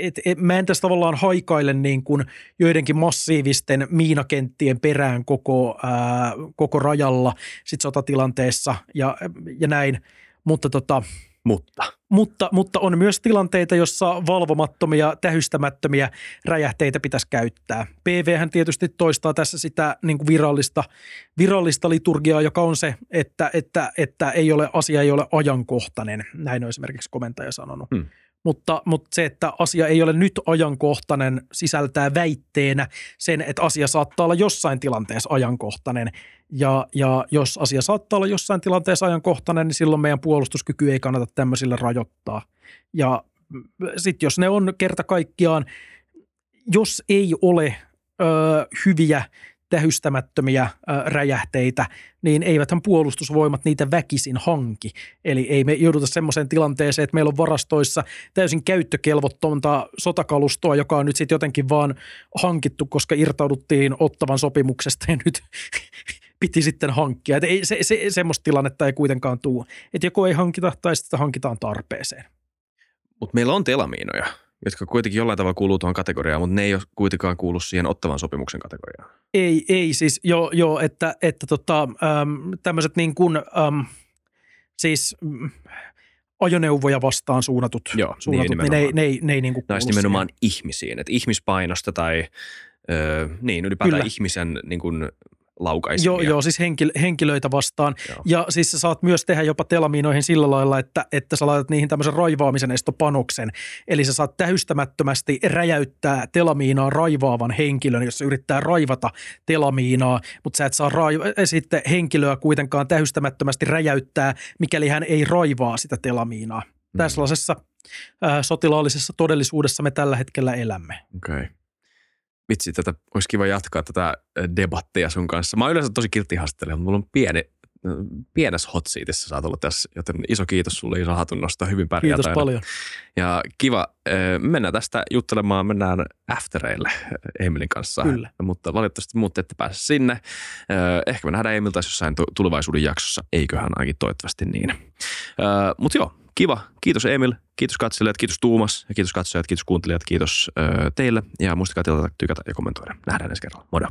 et, et, mä en tässä tavallaan haikaile niin kuin joidenkin massiivisten miinakenttien perään koko, ää, koko rajalla sit sotatilanteessa ja, ja näin, mutta tota, Mutta. mutta, mutta on myös tilanteita, jossa valvomattomia, tähystämättömiä räjähteitä pitäisi käyttää. PVhän tietysti toistaa tässä sitä niin kuin virallista, virallista liturgiaa, joka on se, että, että, että ei ole, asia ei ole ajankohtainen. Näin on esimerkiksi komentaja sanonut. Hmm. Mutta, mutta se, että asia ei ole nyt ajankohtainen, sisältää väitteenä sen, että asia saattaa olla jossain tilanteessa ajankohtainen. Ja, ja jos asia saattaa olla jossain tilanteessa ajankohtainen, niin silloin meidän puolustuskyky ei kannata tämmöisillä rajoittaa. Ja sitten jos ne on kerta kaikkiaan, jos ei ole ö, hyviä tähystämättömiä äh, räjähteitä, niin eiväthän puolustusvoimat niitä väkisin hanki. Eli ei me jouduta semmoiseen tilanteeseen, että meillä on varastoissa täysin käyttökelvottonta sotakalustoa, joka on nyt sitten jotenkin vaan hankittu, koska irtauduttiin ottavan sopimuksesta ja nyt piti sitten hankkia. Et ei, se, se, semmoista tilannetta ei kuitenkaan tule. Että joko ei hankita tai sitten hankitaan tarpeeseen. Mutta meillä on telamiinoja, jotka kuitenkin jollain tavalla kuuluu tuohon kategoriaan, mutta ne ei ole kuitenkaan kuulu siihen ottavan sopimuksen kategoriaan. Ei, ei siis joo, joo että, että tota, tämmöiset niin kuin, äm, siis mm, ajoneuvoja vastaan suunnatut, Joo, suunnatut niin niin ne, ne, ei- ne ei niin kuin kuulu nimenomaan ihmisiin, että ihmispainosta tai ö, niin ylipäätään Kyllä. ihmisen niin kuin, siihen. laukaisemia. Joo, joo, siis henkil, henkilöitä vastaan. Joo. Ja siis sä saat myös tehdä jopa telamiinoihin sillä lailla, että, että sä laitat niihin tämmöisen raivaamisen estopanoksen. Eli sä saat tähystämättömästi räjäyttää telamiinaa raivaavan henkilön, jos se yrittää raivata telamiinaa, mutta sä et saa raiva- eh, sitten henkilöä kuitenkaan tähystämättömästi räjäyttää, mikäli hän ei raivaa sitä telamiinaa. Mm. Tällaisessa äh, sotilaallisessa todellisuudessa me tällä hetkellä elämme. Okei. Okay. Vitsi, tätä olisi kiva jatkaa tätä ö, debattia sun kanssa. Mä oon yleensä tosi kiltti haastattelija, mutta mulla on pieni, ö, pienessä hot seatissä saat olla tässä, joten iso kiitos sulle, iso hatunnosta, hyvin pärjäät Kiitos aina. paljon. Ja kiva, ö, mennään tästä juttelemaan, mennään aftereille Emilin kanssa. Kyllä. Mutta valitettavasti muut ette pääse sinne. Ehkä me nähdään Emil jossain tu- tulevaisuuden jaksossa, eiköhän ainakin toivottavasti niin. Mutta joo, kiva. Kiitos Emil, kiitos katselijat, kiitos Tuumas ja kiitos katsojat, kiitos kuuntelijat, kiitos teille. Ja muistakaa tilata, tykätä ja kommentoida. Nähdään ensi kerralla. Modo.